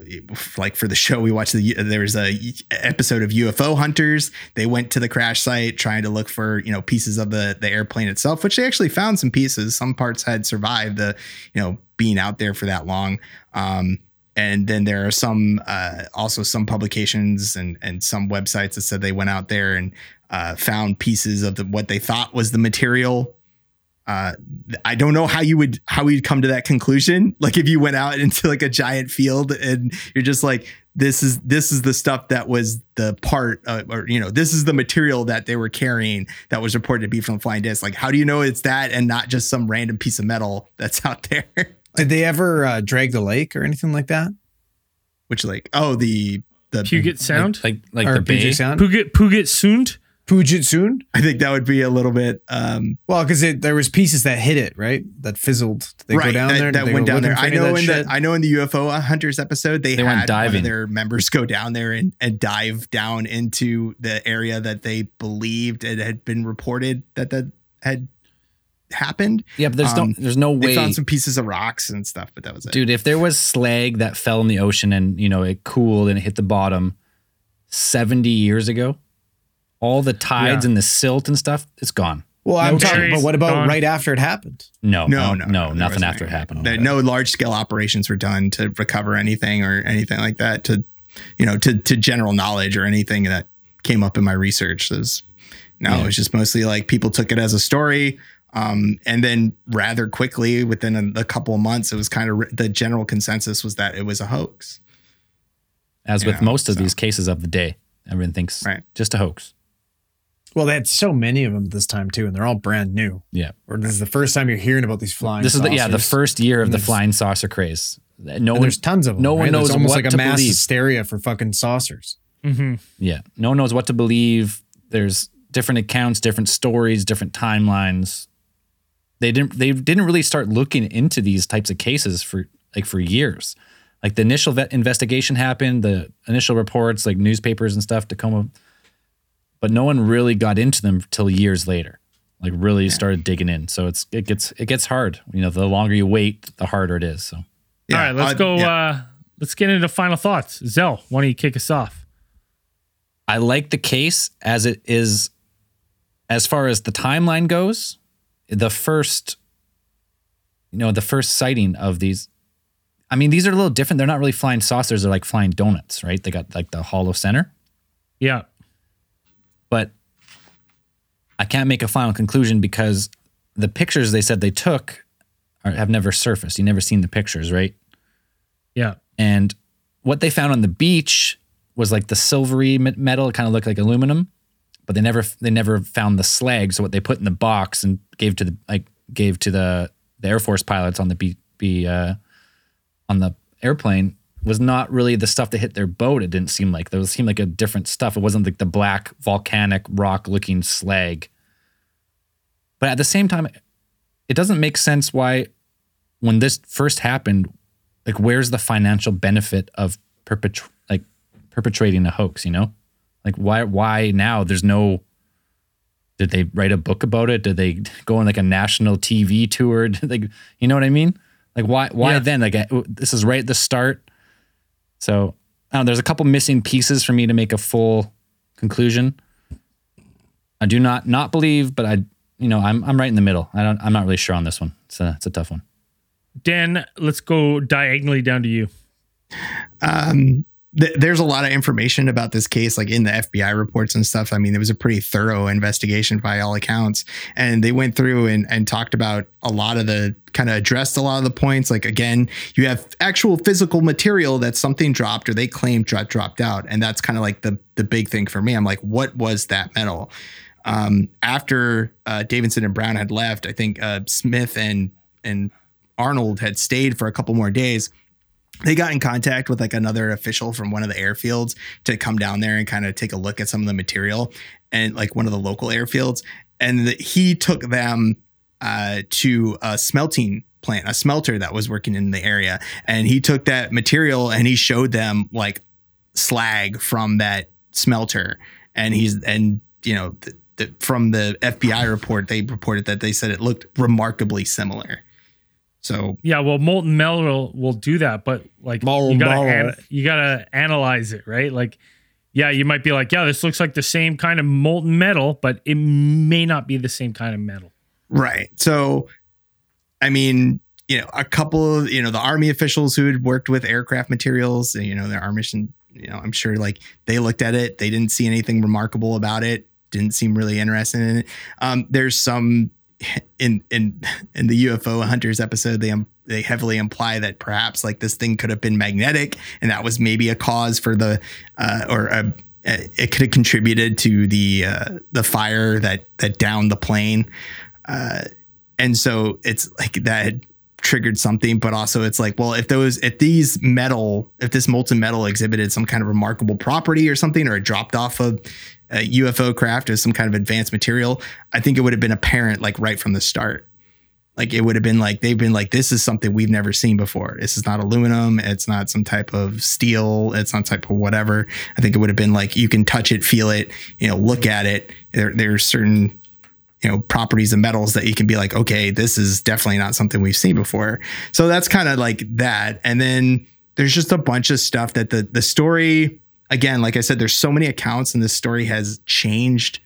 S1: like for the show we watched, the there was a episode of UFO Hunters. They went to the crash site trying to look for you know pieces of the the airplane itself, which they actually found some pieces. Some parts had survived the you know being out there for that long. Um, and then there are some uh, also some publications and and some websites that said they went out there and uh, found pieces of the, what they thought was the material uh, I don't know how you would how you'd come to that conclusion. Like if you went out *laughs* into like a giant field and you're just like, this is this is the stuff that was the part, uh, or you know, this is the material that they were carrying that was reported to be from flying disc. Like, how do you know it's that and not just some random piece of metal that's *laughs* out there?
S4: Did they ever uh, drag the lake or anything like that?
S1: Which like, oh, the the
S2: Puget Sound,
S3: Like like
S4: or
S3: the bay.
S4: Puget Sound?
S2: Puget Puget Sound.
S4: Puget Sound?
S1: I think that would be a little bit um
S4: Well, because there was pieces that hit it, right? That fizzled. Did they go down
S1: that,
S4: there?
S1: That went down there. I know in
S4: shit?
S1: the I know in the UFO Hunters episode they,
S3: They
S1: had
S3: went
S1: one of
S3: diving.
S1: their members go down there and, and dive down into the area that they believed it had been reported that that had happened.
S3: Yeah, but there's
S1: Um,
S3: no there's no
S1: They
S3: way,
S1: found some pieces of rocks and stuff, but that was it.
S3: dude. If there was slag that fell in the ocean and you know it cooled and it hit the bottom seventy years ago, all the tides
S2: Yeah.
S3: and the silt and stuff, it's gone.
S4: well, I'm talking,
S2: berries,
S4: but what about
S2: gone.
S4: right after it happened?
S3: No,
S1: No,
S3: no,
S1: no,
S3: no, nothing after it happened.
S1: There, no large scale operations were done to recover anything or anything like that. To you know, to to general knowledge or anything that came up in my research. There's no,
S3: Yeah.
S1: it was just mostly like people took it as a story. Um, and then rather quickly, within a, a couple of months, it was kind of the general consensus was that it was a hoax.
S3: as with
S1: Yeah,
S3: most of
S1: so-
S3: these cases of the day. Everyone thinks
S1: Right.
S3: just a hoax.
S4: Well, they had so many of them this time too, and they're all brand new.
S3: Yeah.
S4: Or this is the first time you're hearing about these flying.
S3: This is the, yeah the first year of
S4: And
S3: the flying saucer craze. No
S4: And
S3: one
S4: there's tons of them.
S3: no one
S4: right? There's
S3: knows
S4: almost
S3: what
S4: like a
S3: to
S4: mass
S3: believe.
S4: hysteria for fucking saucers.
S2: hmm
S3: Yeah. No one knows what to believe. There's different accounts, different stories, different timelines. They didn't they didn't really start looking into these types of cases for like for years. Like the initial vet investigation happened, the initial reports, like newspapers and stuff, Tacoma, but no one really got into them till years later. Like really started digging in. So it's it gets it gets hard. You know, the longer you wait, the harder it is. So
S2: All right, let's
S1: uh,
S2: go.
S1: yeah.
S2: Uh, let's get into final thoughts. Zell, why don't you kick us off?
S3: I like the case as it is, as far as the timeline goes. The first, you know, the first sighting of these. I mean, these are a little different. They're not really flying saucers. They're like flying donuts, right? They got like the hollow center,
S2: Yeah.
S3: I can't make a final conclusion because the pictures they said they took are, have never surfaced. You never seen the pictures, right?
S2: Yeah.
S3: And what they found on the beach was like the silvery metal, it kind of looked like aluminum, but they never they never found the slag. So what they put in the box and gave to the like gave to the the Air Force pilots on the B, B uh, on the airplane was not really the stuff that hit their boat. It didn't seem like. There was seemed like a different stuff. It wasn't like the black volcanic rock looking slag. But at the same time, it doesn't make sense why when this first happened, like where's the financial benefit of perpetr- like perpetrating a hoax, you know? Like why why now there's no did they write a book about it? Did they go on like a national TV tour? *laughs* Did they, you know what I mean? Like why why
S2: Yeah.
S3: then? Like this is right at the start. So I don't know, there's a couple missing pieces for me to make a full conclusion. I do not not believe, but I you know I'm I'm right in the middle. I don't I'm not really sure on this one. It's a it's a tough one.
S2: Dan, let's go diagonally down to you.
S1: um th- there's a lot of information about this case like in the FBI reports and stuff. I mean, it was a pretty thorough investigation by all accounts and they went through and, and talked about a lot of the kind of addressed a lot of the points like again, you have actual physical material that something dropped or they claim dro- dropped out and that's kind of like the the big thing for me. I'm like what was that metal? Um after uh Davidson and Brown had left, I think uh Smith and and Arnold had stayed for a couple more days they got in contact with like another official from one of the airfields to come down there and kind of take a look at some of the material and like one of the local airfields. And the, he took them uh, to a smelting plant a smelter that was working in the area. And he took that material and he showed them like slag from that smelter. And he's and you know th- th- from the FBI report they reported that they said it looked remarkably similar so
S2: Yeah, well, molten metal will do that, but like
S4: Metal,
S2: you gotta an- you gotta analyze it, right? Like, yeah, you might be like, yeah, this looks like the same kind of molten metal, but it may not be the same kind of metal.
S1: Right. So, I mean, you know, a couple of, you know, the army officials who had worked with aircraft materials, you know, their army, you know, I'm sure like they looked at it, they didn't see anything remarkable about it, didn't seem really interested in it. Um, there's some in in in the UFO hunters episode, they um, they heavily imply that perhaps like this thing could have been magnetic, and that was maybe a cause for the uh, or a, it could have contributed to the uh, the fire that that downed the plane. Uh, and so it's like that triggered something, but also it's like, well, if those, if these metal, if this molten metal exhibited some kind of remarkable property or something, or it dropped off of Uh, a UFO craft as some kind of advanced material, I think it would have been apparent like right from the start. Like it would have been like they've been like this is something we've never seen before. This is not aluminum. It's not some type of steel. It's not type of whatever. I think it would have been like you can touch it, feel it, you know, look at it. There, there's certain you know properties of metals that you can be like okay this is definitely not something we've seen before so that's kind of like that and then there's just a bunch of stuff that the the story again like i said there's so many accounts and the story has changed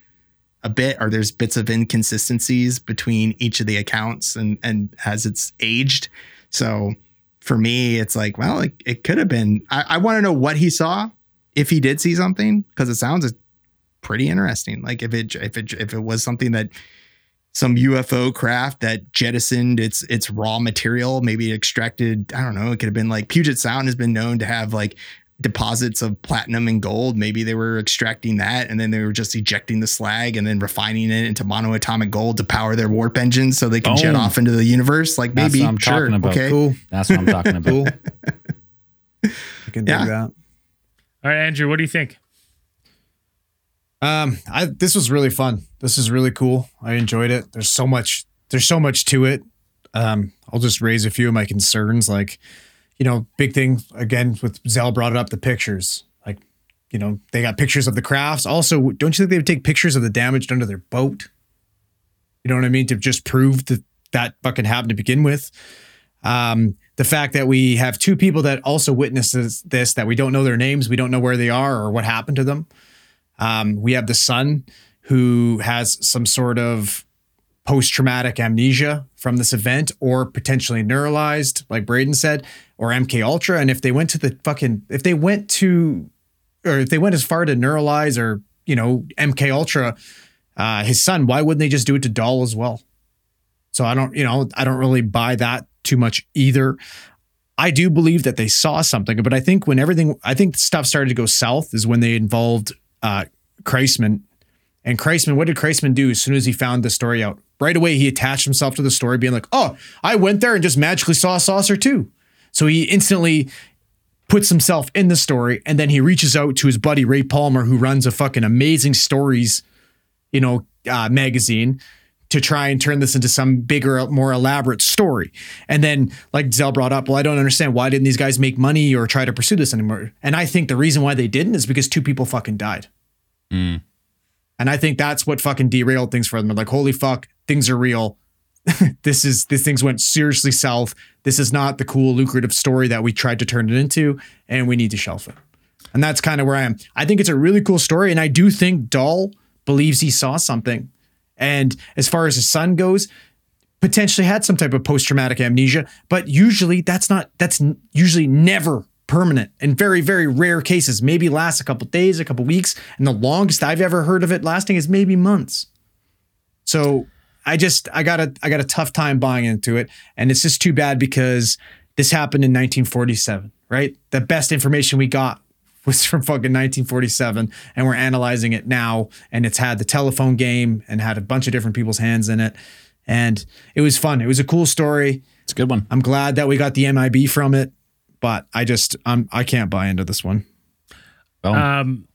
S1: a bit or there's bits of inconsistencies between each of the accounts and and as it's aged so for me it's like well it, it could have been i, I want to know what he saw if he did see something because it sounds pretty interesting. Like if it if it if it was something that some UFO craft that jettisoned its its raw material, maybe extracted, I don't know, it could have been like Puget Sound has been known to have like deposits of platinum and gold. Maybe they were extracting that and then they were just ejecting the slag and then refining it into monoatomic gold to power their warp engines so they can jet off into the universe. Like
S3: That's
S1: maybe
S3: what I'm
S1: sure.
S3: talking about.
S1: Okay.
S4: Cool.
S3: That's what I'm talking about.
S4: Cool. *laughs* I can
S1: Yeah.
S4: do that.
S2: All right, Andrew, what do you think?
S4: Um, I this was really fun. This is really cool. I enjoyed it. There's so much. There's so much to it. Um, I'll just raise a few of my concerns. Like, you know, big thing again with Zell brought it up the pictures. Like, you know, they got pictures of the crafts. Also, don't you think they would take pictures of the damage done to their boat? You know what I mean? To just prove that that fucking happened to begin with. Um, the fact that we have two people that also witnesses this that we don't know their names, we don't know where they are or what happened to them. Um, we have the son who has some sort of post traumatic amnesia from this event or potentially neuralized, like Braden said, or MK Ultra. And if they went to the fucking, if they went to, or if they went as far to neuralize or, you know, MK Ultra, uh, his son, why wouldn't they just do it to Dahl as well? So I don't, you know, I don't really buy that too much either. I do believe that they saw something, but I think when everything, I think stuff started to go south is when they involved uh, Chrisman. And Chrisman, what did Chrisman do as soon as he found the story out? Right away, he attached himself to the story, being like, oh, I went there and just magically saw a saucer too. So he instantly puts himself in the story and then he reaches out to his buddy Ray Palmer, who runs a fucking amazing stories, you know, uh, magazine to try and turn this into some bigger, more elaborate story. And then, like Zell brought up, well, I don't understand why didn't these guys make money or try to pursue this anymore? And I think the reason why they didn't is because two people fucking died. And I think that's what fucking derailed things for them. They're like, holy fuck, things are real. *laughs* this is this things went seriously south. This is not the cool, lucrative story that we tried to turn it into, and we need to shelf it. And that's kind of where I am. I think it's a really cool story, and I do think Dahl believes he saw something. And as far as his son goes, potentially had some type of post-traumatic amnesia, but usually that's not that's usually never permanent. In very very rare cases, maybe lasts a couple days, a couple weeks, and the longest I've ever heard of it lasting is maybe months. So I just I got a I got a tough time buying into it, and it's just too bad because this happened in 1947, right? The best information we got *laughs* was from fucking 1947, and we're analyzing it now, and it's had the telephone game and had a bunch of different people's hands in it, and it was fun. It was a cool story.
S3: It's a good one.
S4: I'm glad that we got the MIB from it, but I just I'm I can't buy into this one.
S3: Well,
S2: Um,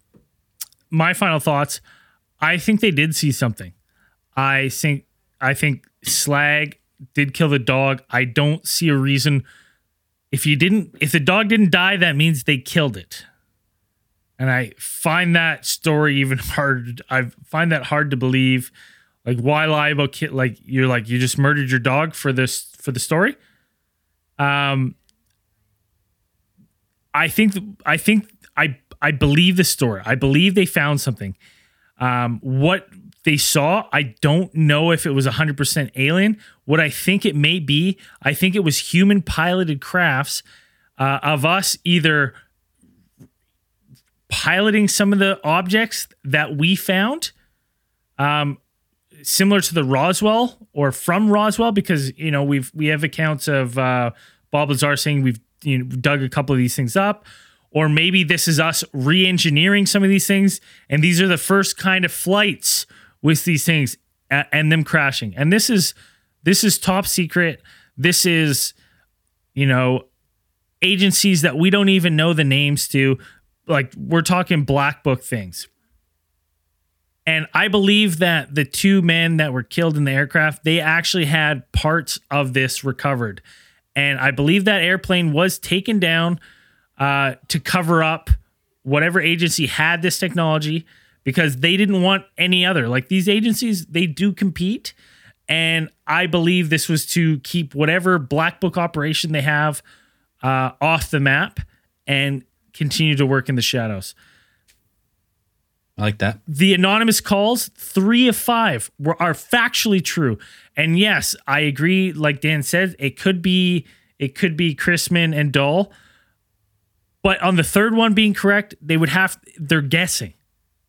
S2: my final thoughts. I think they did see something. I think I think Slag did kill the dog. I don't see a reason. If you didn't, if the dog didn't die, that means they killed it. And I find that story even *laughs* hard. I find that hard to believe. Like, why lie about kid? Like, you're like you just murdered your dog for this for the story. Um, I think I think I I believe the story. I believe they found something. Um, what they saw, I don't know if it was 100% alien. What I think it may be, I think it was human piloted crafts uh, of us either piloting some of the objects that we found, um, similar to the Roswell or from Roswell, because you know we've we have accounts of uh, Bob Lazar saying we've you know, dug a couple of these things up, or maybe this is us re-engineering some of these things, and these are the first kind of flights with these things a- and them crashing. And this is this is top secret. This is you know agencies that we don't even know the names to. Like we're talking black book things. And I believe that the two men that were killed in the aircraft, they actually had parts of this recovered. And I believe that airplane was taken down uh, to cover up whatever agency had this technology because they didn't want any other. Like these agencies, they do compete. And I believe this was to keep whatever black book operation they have uh, off the map and continue to work in the shadows
S3: I like that.
S2: the anonymous calls, three of five were are factually true. And yes, I agree. Like Dan said, it could be it could be Chrisman and Dahl. But on the third one being correct, they would have they're guessing.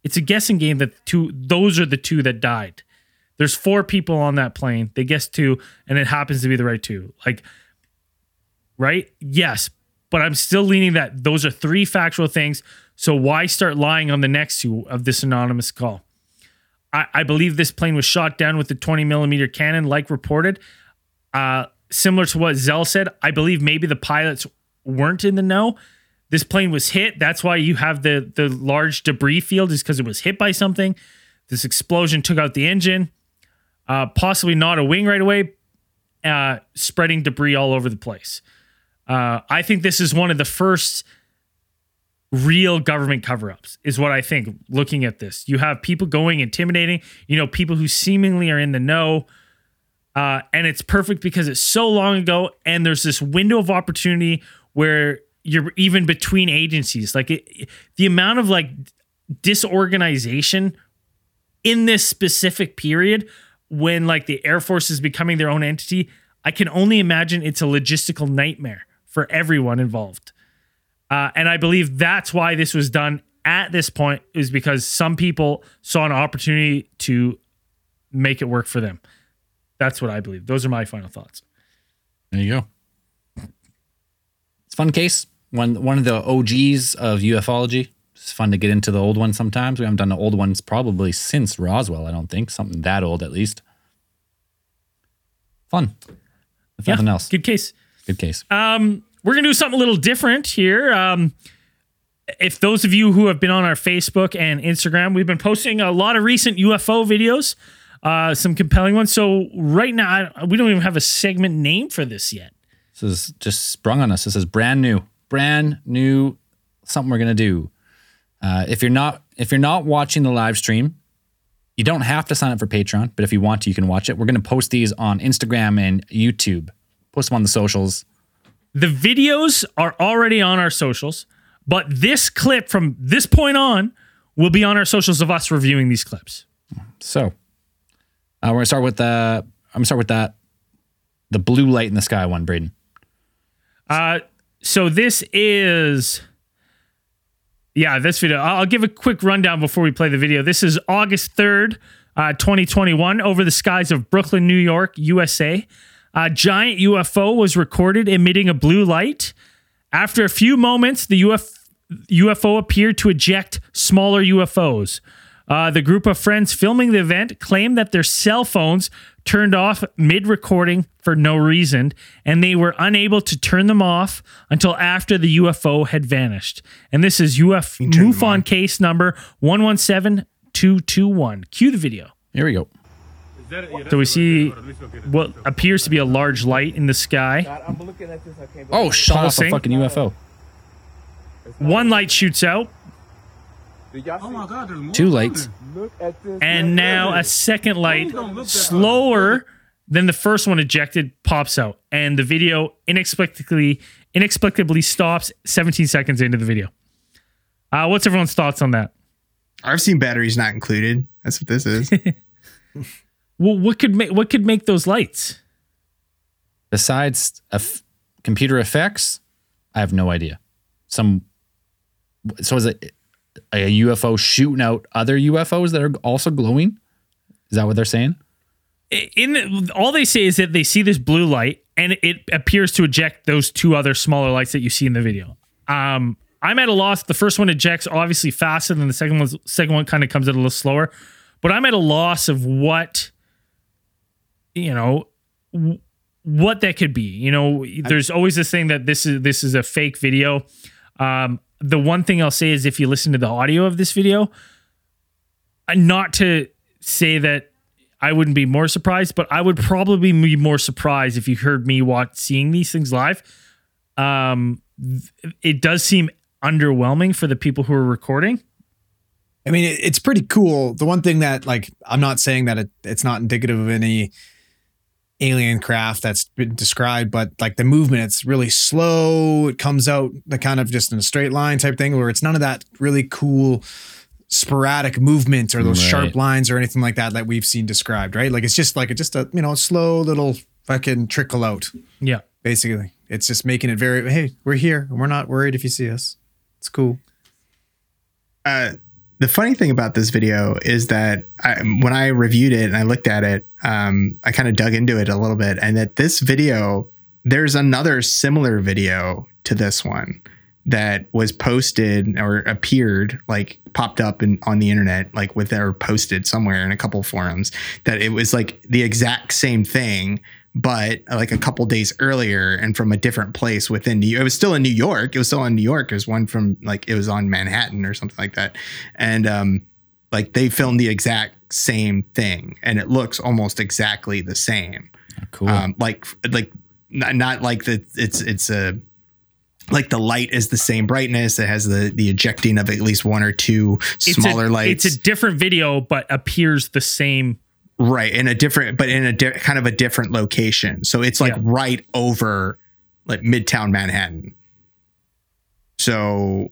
S2: It's a guessing game that two those are the two that died. There's four people on that plane. They guess two, and it happens to be the right two. Like, right? Yes. but I'm still leaning that those are three factual things. So why start lying on the next two of this anonymous call? I, I believe this plane was shot down with the 20 millimeter cannon, like reported. Uh, similar to what Zell said, I believe maybe the pilots weren't in the know. This plane was hit. That's why you have the the large debris field, is because it was hit by something. This explosion took out the engine, uh, possibly not a wing right away, uh, spreading debris all over the place. Uh, I think this is one of the first real government cover-ups is what I think looking at this. You have people going intimidating, you know, people who seemingly are in the know. Uh, and it's perfect because it's so long ago and there's this window of opportunity where you're even between agencies. Like it, the amount of like disorganization in this specific period when like the Air Force is becoming their own entity, I can only imagine it's a logistical nightmare for everyone involved. Uh, and I believe that's why this was done at this point is because some people saw an opportunity to make it work for them. That's what I believe. Those are my final thoughts.
S3: There you go. It's a fun case. One one of the OGs of ufology. It's fun to get into the old ones sometimes. We haven't done the old ones probably since Roswell, I don't think. Something that old at least. Fun. If nothing else.
S2: Good case.
S3: Good case.
S2: Um, we're gonna do something a little different here. Um, if those of you who have been on our Facebook and Instagram, we've been posting a lot of recent UFO videos, uh, some compelling ones. So right now, I, we don't even have a segment name for this yet.
S3: This is just sprung on us. This is brand new, brand new. Something we're gonna do. Uh, if you're not if you're not watching the live stream, you don't have to sign up for Patreon. But if you want to, you can watch it. We're gonna post these on Instagram and YouTube. Post them on the socials.
S2: The videos are already on our socials, but this clip from this point on will be on our socials of us reviewing these clips.
S3: So uh, we're gonna start with the. I'm gonna start with that. The blue light in the sky one, Braden.
S2: Uh, so this is, yeah, this video. I'll give a quick rundown before we play the video. This is August third, uh, 2021, over the skies of Brooklyn, New York, USA. A giant UFO was recorded emitting a blue light. After a few moments, the UF- UFO appeared to eject smaller UFOs. Uh, the group of friends filming the event claimed that their cell phones turned off mid recording for no reason, and they were unable to turn them off until after the UFO had vanished. And this is UF
S1: turn them
S2: MUFON
S1: case
S2: case number 117221. Cue the video.
S3: Here we go.
S2: So we see what appears to be a large light in the sky.
S3: Oh, shot off a fucking UFO.
S2: One light shoots out,
S3: Two lights.
S2: and now a second light, slower than the first one ejected, pops out, and the video inexplicably inexplicably stops 17 seconds into the video. Uh, what's everyone's thoughts on that?
S1: I've seen batteries not included. That's what this is. *laughs*
S2: Well, what could make what could make those lights?
S3: Besides computer effects, I have no idea. Some. So is it a UFO shooting out other UFOs that are also glowing? Is that what they're saying?
S2: in the, all they say is that they see this blue light and it appears to eject those two other smaller lights that you see in the video. Um, I'm at a loss. The first one ejects obviously faster than the second one. Second one kind of comes out a little slower, but I'm at a loss of what you know w- what that could be. You know, there's always this thing that this is this is a fake video. Um, the one thing I'll say is if you listen to the audio of this video, uh, not to say that I wouldn't be more surprised, but I would probably be more surprised if you heard me watch seeing these things live. Um, it does seem underwhelming for the people who are recording.
S4: I mean, it's pretty cool. The one thing that, like, I'm not saying that it, it's not indicative of any alien craft that's been described, but like the movement, it's really slow. It comes out the kind of just in a straight line type thing, where it's none of that really cool sporadic movement or those
S3: Right.
S4: sharp lines or anything like that that we've seen described, right? Like it's just like a, just a you know slow little fucking trickle out.
S2: Yeah.
S4: Basically, it's just making it very. Hey, we're here. and We're not worried if you see us. It's cool.
S1: uh, the funny thing about this video is that I, when I reviewed it and I looked at it, um, I kind of dug into it a little bit, and that this video, there's another similar video to this one that was posted or appeared like popped up in, on the internet like with or posted somewhere in a couple forums that it was like the exact same thing but like a couple days earlier and from a different place within New York. It was still in New York. It was still in New York. It was one from like it was on Manhattan or something like that. And um like they filmed the exact same thing and it looks almost exactly the same.
S3: Cool.
S1: Um like like not, not like the it's it's a like the light is the same brightness. It has the the ejecting of at least one or two
S2: It's
S1: smaller
S2: a,
S1: lights.
S2: It's a different video, but appears the same.
S1: Right in a different but in a di- kind of a different location. So it's like
S2: Yeah.
S1: right over like midtown manhattan. So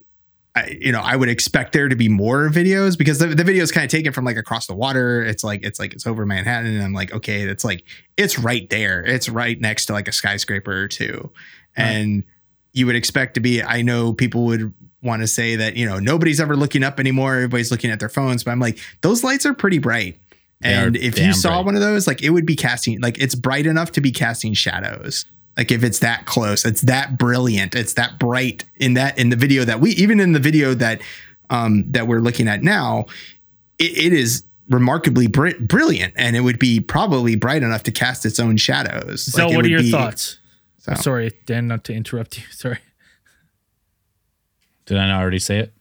S1: I, you know i would expect there to be more videos because the, the video is kind of taken from like across the water. It's like it's like it's over manhattan and i'm like okay it's like it's right there. It's right next to like a skyscraper or two. And you would expect to be i know people would want to say that you know nobody's ever looking up anymore. Everybody's looking at their phones but i'm like those lights are pretty bright
S3: They
S1: and if you saw
S3: bright.
S1: one of those, like it would be casting, like it's bright enough to be casting shadows. Like if it's that close, it's that brilliant, it's that bright in that in the video that we even in the video that um that we're looking at now, it, it is remarkably br- brilliant, and it would be probably bright enough to cast its own shadows.
S2: So,
S1: Like, it
S2: what are
S1: would
S2: your
S1: be-
S2: thoughts?
S1: so-
S2: Sorry, Dan, not to interrupt you. *laughs* Sorry.
S3: Did I not already say it?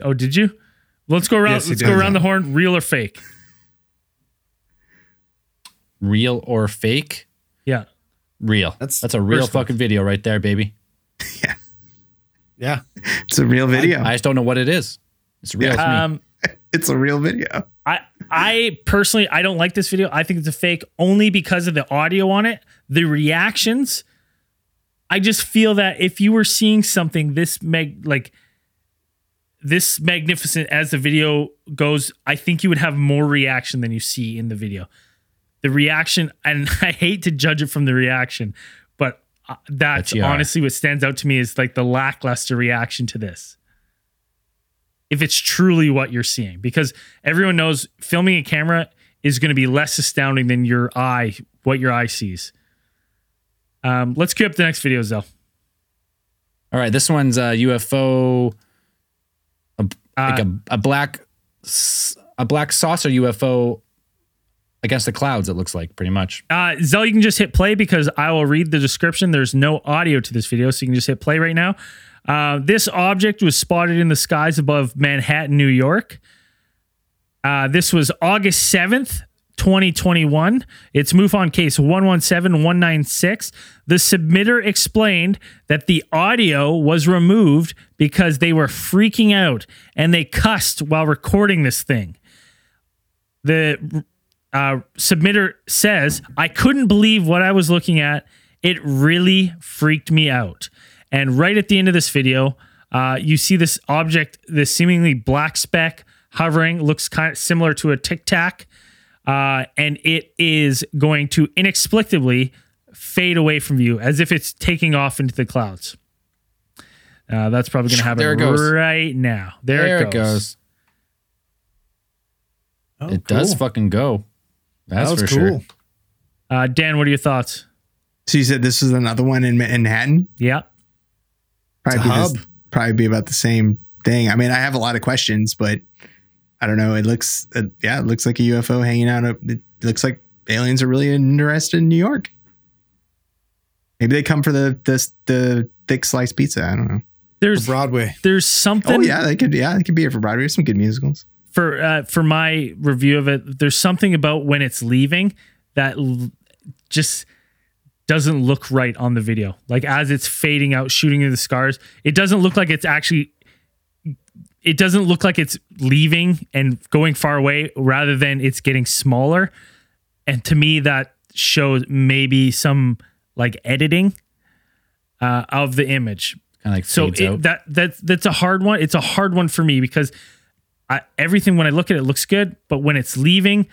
S2: Oh, did you? Let's go around.
S4: Yes,
S2: let's go around the horn. Real or fake?
S3: Real or fake?
S2: Yeah.
S3: Real.
S4: That's
S3: That's a real
S4: first one.
S3: fucking video right there, baby. *laughs*
S4: Yeah. Yeah.
S1: It's a real video.
S3: I just don't know what it is. It's real to me.
S2: Um, *laughs*
S1: it's a real video.
S2: I I personally I don't like this video. I think it's a fake only because of the audio on it, the reactions. I just feel that if you were seeing something this mag like this magnificent as the video goes, I think you would have more reaction than you see in the video. The reaction, and *laughs* I hate to judge it from the reaction, but uh, that's honestly what stands out to me is like the lackluster reaction to this. If it's truly what you're seeing because everyone knows filming a camera is going to be less astounding than your eye what your eye sees. Um, let's cue up the next video Zell.
S3: All right, this one's a UFO, a, like
S2: Uh,
S3: a, a black, a black saucer UFO against the clouds. It looks like pretty much.
S2: uh, Zell, you can just hit play because I will read the description. There's no audio to this video, so you can just hit play right now. Uh, this object was spotted in the skies above Manhattan, New York. Uh, this was August 7th, 2021. It's MUFON case 117196. The submitter explained that the audio was removed because they were freaking out and they cussed while recording this thing. The uh, submitter says, I couldn't believe what I was looking at. It really freaked me out. And right at the end of this video, uh, you see this object, this seemingly black speck hovering, looks kind of similar to a tic tac. Uh, and it is going to inexplicably fade away from view as if it's taking off into the clouds. Uh, that's probably going to happen
S3: There it goes.
S2: right now. There, it goes.
S4: Oh,
S3: it does fucking go. That's
S4: that was
S3: for
S4: cool.
S3: sure.
S2: Uh, Dan, what are your thoughts?
S1: So you said this is another one in Manhattan.
S2: Yeah.
S1: Probably
S4: It's a
S1: be this-
S4: hub.
S1: probably be about the same thing. I mean, I have a lot of questions, but I don't know. It looks, uh, yeah, it looks like a UFO hanging out. It looks like aliens are really interested in New York. Maybe they come for the the the thick sliced pizza. I don't know.
S2: There's
S4: Broadway.
S2: there's something
S1: Oh yeah, they could. Yeah, they could be here for Broadway. Some good musicals.
S2: For uh, for my review of it. There's something about when it's leaving that l- just doesn't look right on the video. Like as it's fading out, shooting in the scars, it doesn't look like it's actually. It doesn't look like it's leaving and going far away, rather than it's getting smaller. And to me, that shows maybe some like editing uh, of the image
S3: Kind of like
S2: so it, that that's that's a hard one. It's a hard one for me because I, everything when I look at it looks good, but when it's leaving,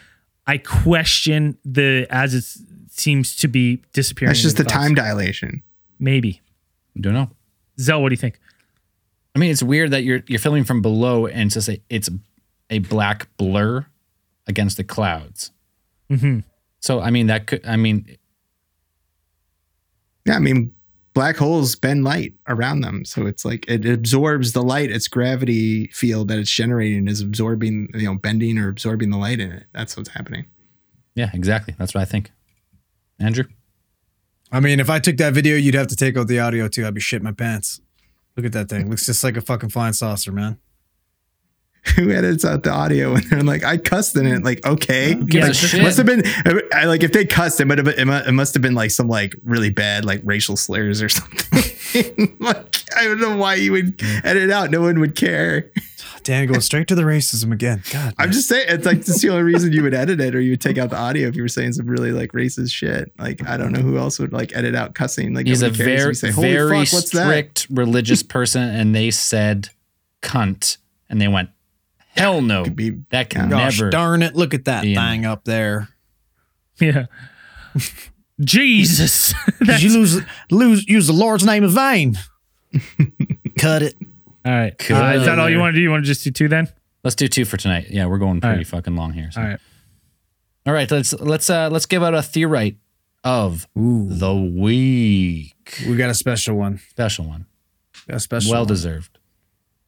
S2: I question the as it seems to be disappearing.
S1: That's just the
S2: into clouds.
S1: time dilation.
S2: Maybe.
S3: don't know.
S2: Zell, what do you think?
S3: I mean, it's weird that you're you're filming from below and it's just a, it's a black blur against the clouds.
S2: Mhm.
S3: So I mean that could I mean
S1: Yeah, I mean, black holes bend light around them. So it's like it absorbs the light. Its gravity field that it's generating is absorbing, you know, bending or absorbing the light in it. That's what's happening.
S3: Yeah, exactly. That's what I think. Andrew?
S4: I mean, if I took that video, you'd have to take out the audio too. I'd be shit my pants. Look at that thing. Looks just like a fucking flying saucer, man. *laughs*
S1: Who edits out the audio *laughs* and they're like, I cussed in it. Like, okay,
S3: gives
S1: Like,
S3: a shit?
S1: must have been I, like if they cussed, it might have been, it must have been like some like really bad like racial slurs or *laughs* something. like I don't know why you would edit out. No one would care. *sighs*
S4: Dan goes straight to the racism again. God,
S1: I'm just saying it's like that's the only reason you would edit it or you would take out the audio if you were saying some really like racist shit. Like I don't know who else would like edit out cussing. Like
S3: He's a
S1: nobody cares if
S3: very,
S1: say,
S3: very
S1: fuck, what's that?
S3: strict religious person, and they said cunt, and they went, hell no.
S1: Could be-
S3: that can
S4: gosh
S3: never.
S4: darn it! Look at that
S3: be in
S4: thing up there. *laughs*
S2: Yeah. Jesus. *laughs* *laughs*
S4: Did you lose lose use the Lord's name in vain? Cut it.
S2: all right. Uh, is that all you want to do? You want to just do two then?
S3: Let's do two for tonight. Yeah, we're going pretty
S2: right.
S3: fucking long here. so.
S2: All right.
S3: All right, let's let's uh let's give out a theorite of the week.
S4: We got a special one.
S3: Special one.
S4: A special.
S3: Well
S4: one.
S3: deserved.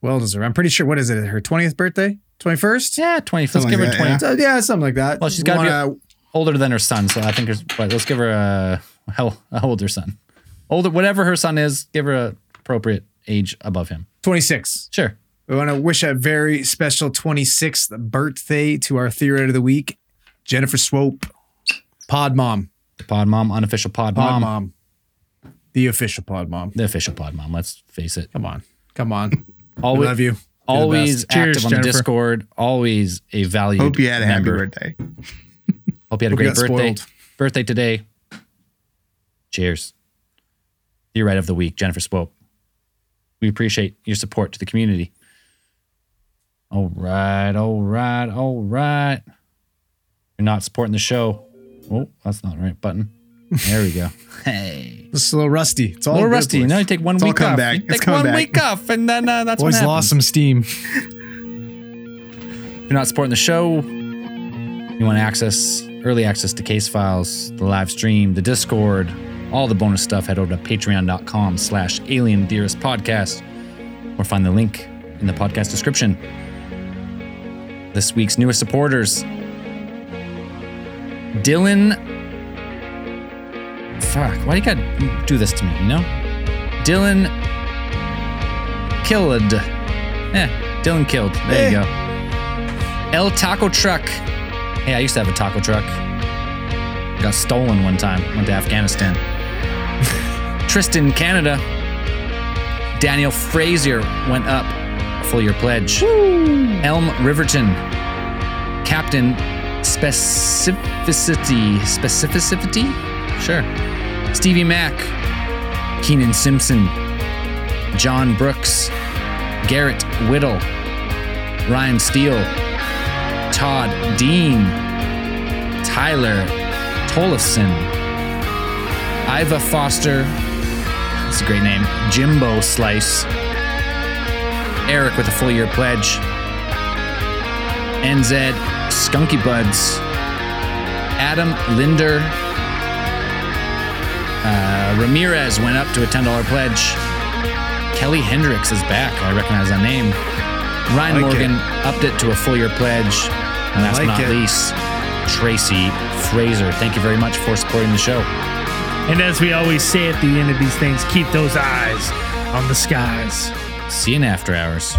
S4: Well deserved. I'm pretty sure. What is it? Her 20th birthday? 21st?
S3: Yeah, twenty. Let's
S1: Something
S3: give her
S1: like that,
S3: twenty.
S1: yeah.
S4: So, yeah, something like that.
S3: Well, she's gotta be-
S4: Wanna-
S3: Older than her son, so I think there's. But let's give her a how how old her son? Older, whatever her son is. Give her a appropriate age above him.
S4: 26.
S3: Sure.
S4: We want to wish a very special 26th birthday to our theory of the week, Jennifer Swope, Pod Mom.
S3: Pod mom, unofficial pod,
S4: Pod
S3: mom,
S4: Mom. The official Pod Mom.
S3: the official pod mom. Let's face it.
S4: Come on. Come on. We
S3: Always,
S4: love you. You're
S3: always
S4: best.
S2: Cheers,
S3: active on the
S2: Jennifer.
S3: Discord. Always a valued.
S1: Hope you had a happy
S3: member.
S1: birthday.
S3: Hope you had a
S4: Hope you
S3: great
S4: got
S3: birthday.
S4: spoiled.
S3: Birthday today. Cheers. You're right of the week, Jennifer Swope. We appreciate your support to the community. All right, all right, all right. You're not supporting the show. Oh, that's not the right button. There we go. *laughs* Hey.
S4: This is a little rusty. It's all
S3: A little rusty.
S4: Boys.
S3: know, you take one
S1: It's
S3: week off.
S1: back.
S3: You take one
S1: back.
S3: week off, and then uh, that's
S4: Boys
S3: what
S4: lost some steam.
S3: If you're not supporting the show, you want access, early access to case files, the live stream, the Discord, all the bonus stuff, head over to patreon.com slash alien theorist podcast or find the link in the podcast description. This week's newest supporters Dylan. Fuck, why do you gotta do this to me, you know? Dylan Killed. Yeah, Dylan Killed. There you eh. go. El Taco Truck. Hey, I used to have a taco truck. Got stolen one time. Went to Afghanistan. *laughs* Tristan, Canada. Daniel Frazier went up. Full year pledge. Elm Riverton. Captain Specificity. Specificity? Sure. Stevie Mack. Keenan Simpson. John Brooks. Garrett Whittle. Ryan Steele. Todd Dean, Tyler Tolleson, Iva Foster, that's a great name, Jimbo Slice, Eric with a full year pledge, NZ Skunky Buds, Adam Linder, uh, Ramirez went up to a $10 pledge. Kelly Hendricks is back. I recognize that name. Ryan
S4: Like
S3: Morgan upped it to a full year pledge. And last
S4: Like
S3: but not
S4: it.
S3: least, Tracy Fraser. Thank you very much for supporting the show.
S2: And as we always say at the end of these things, keep those eyes on the skies.
S3: See you in after hours.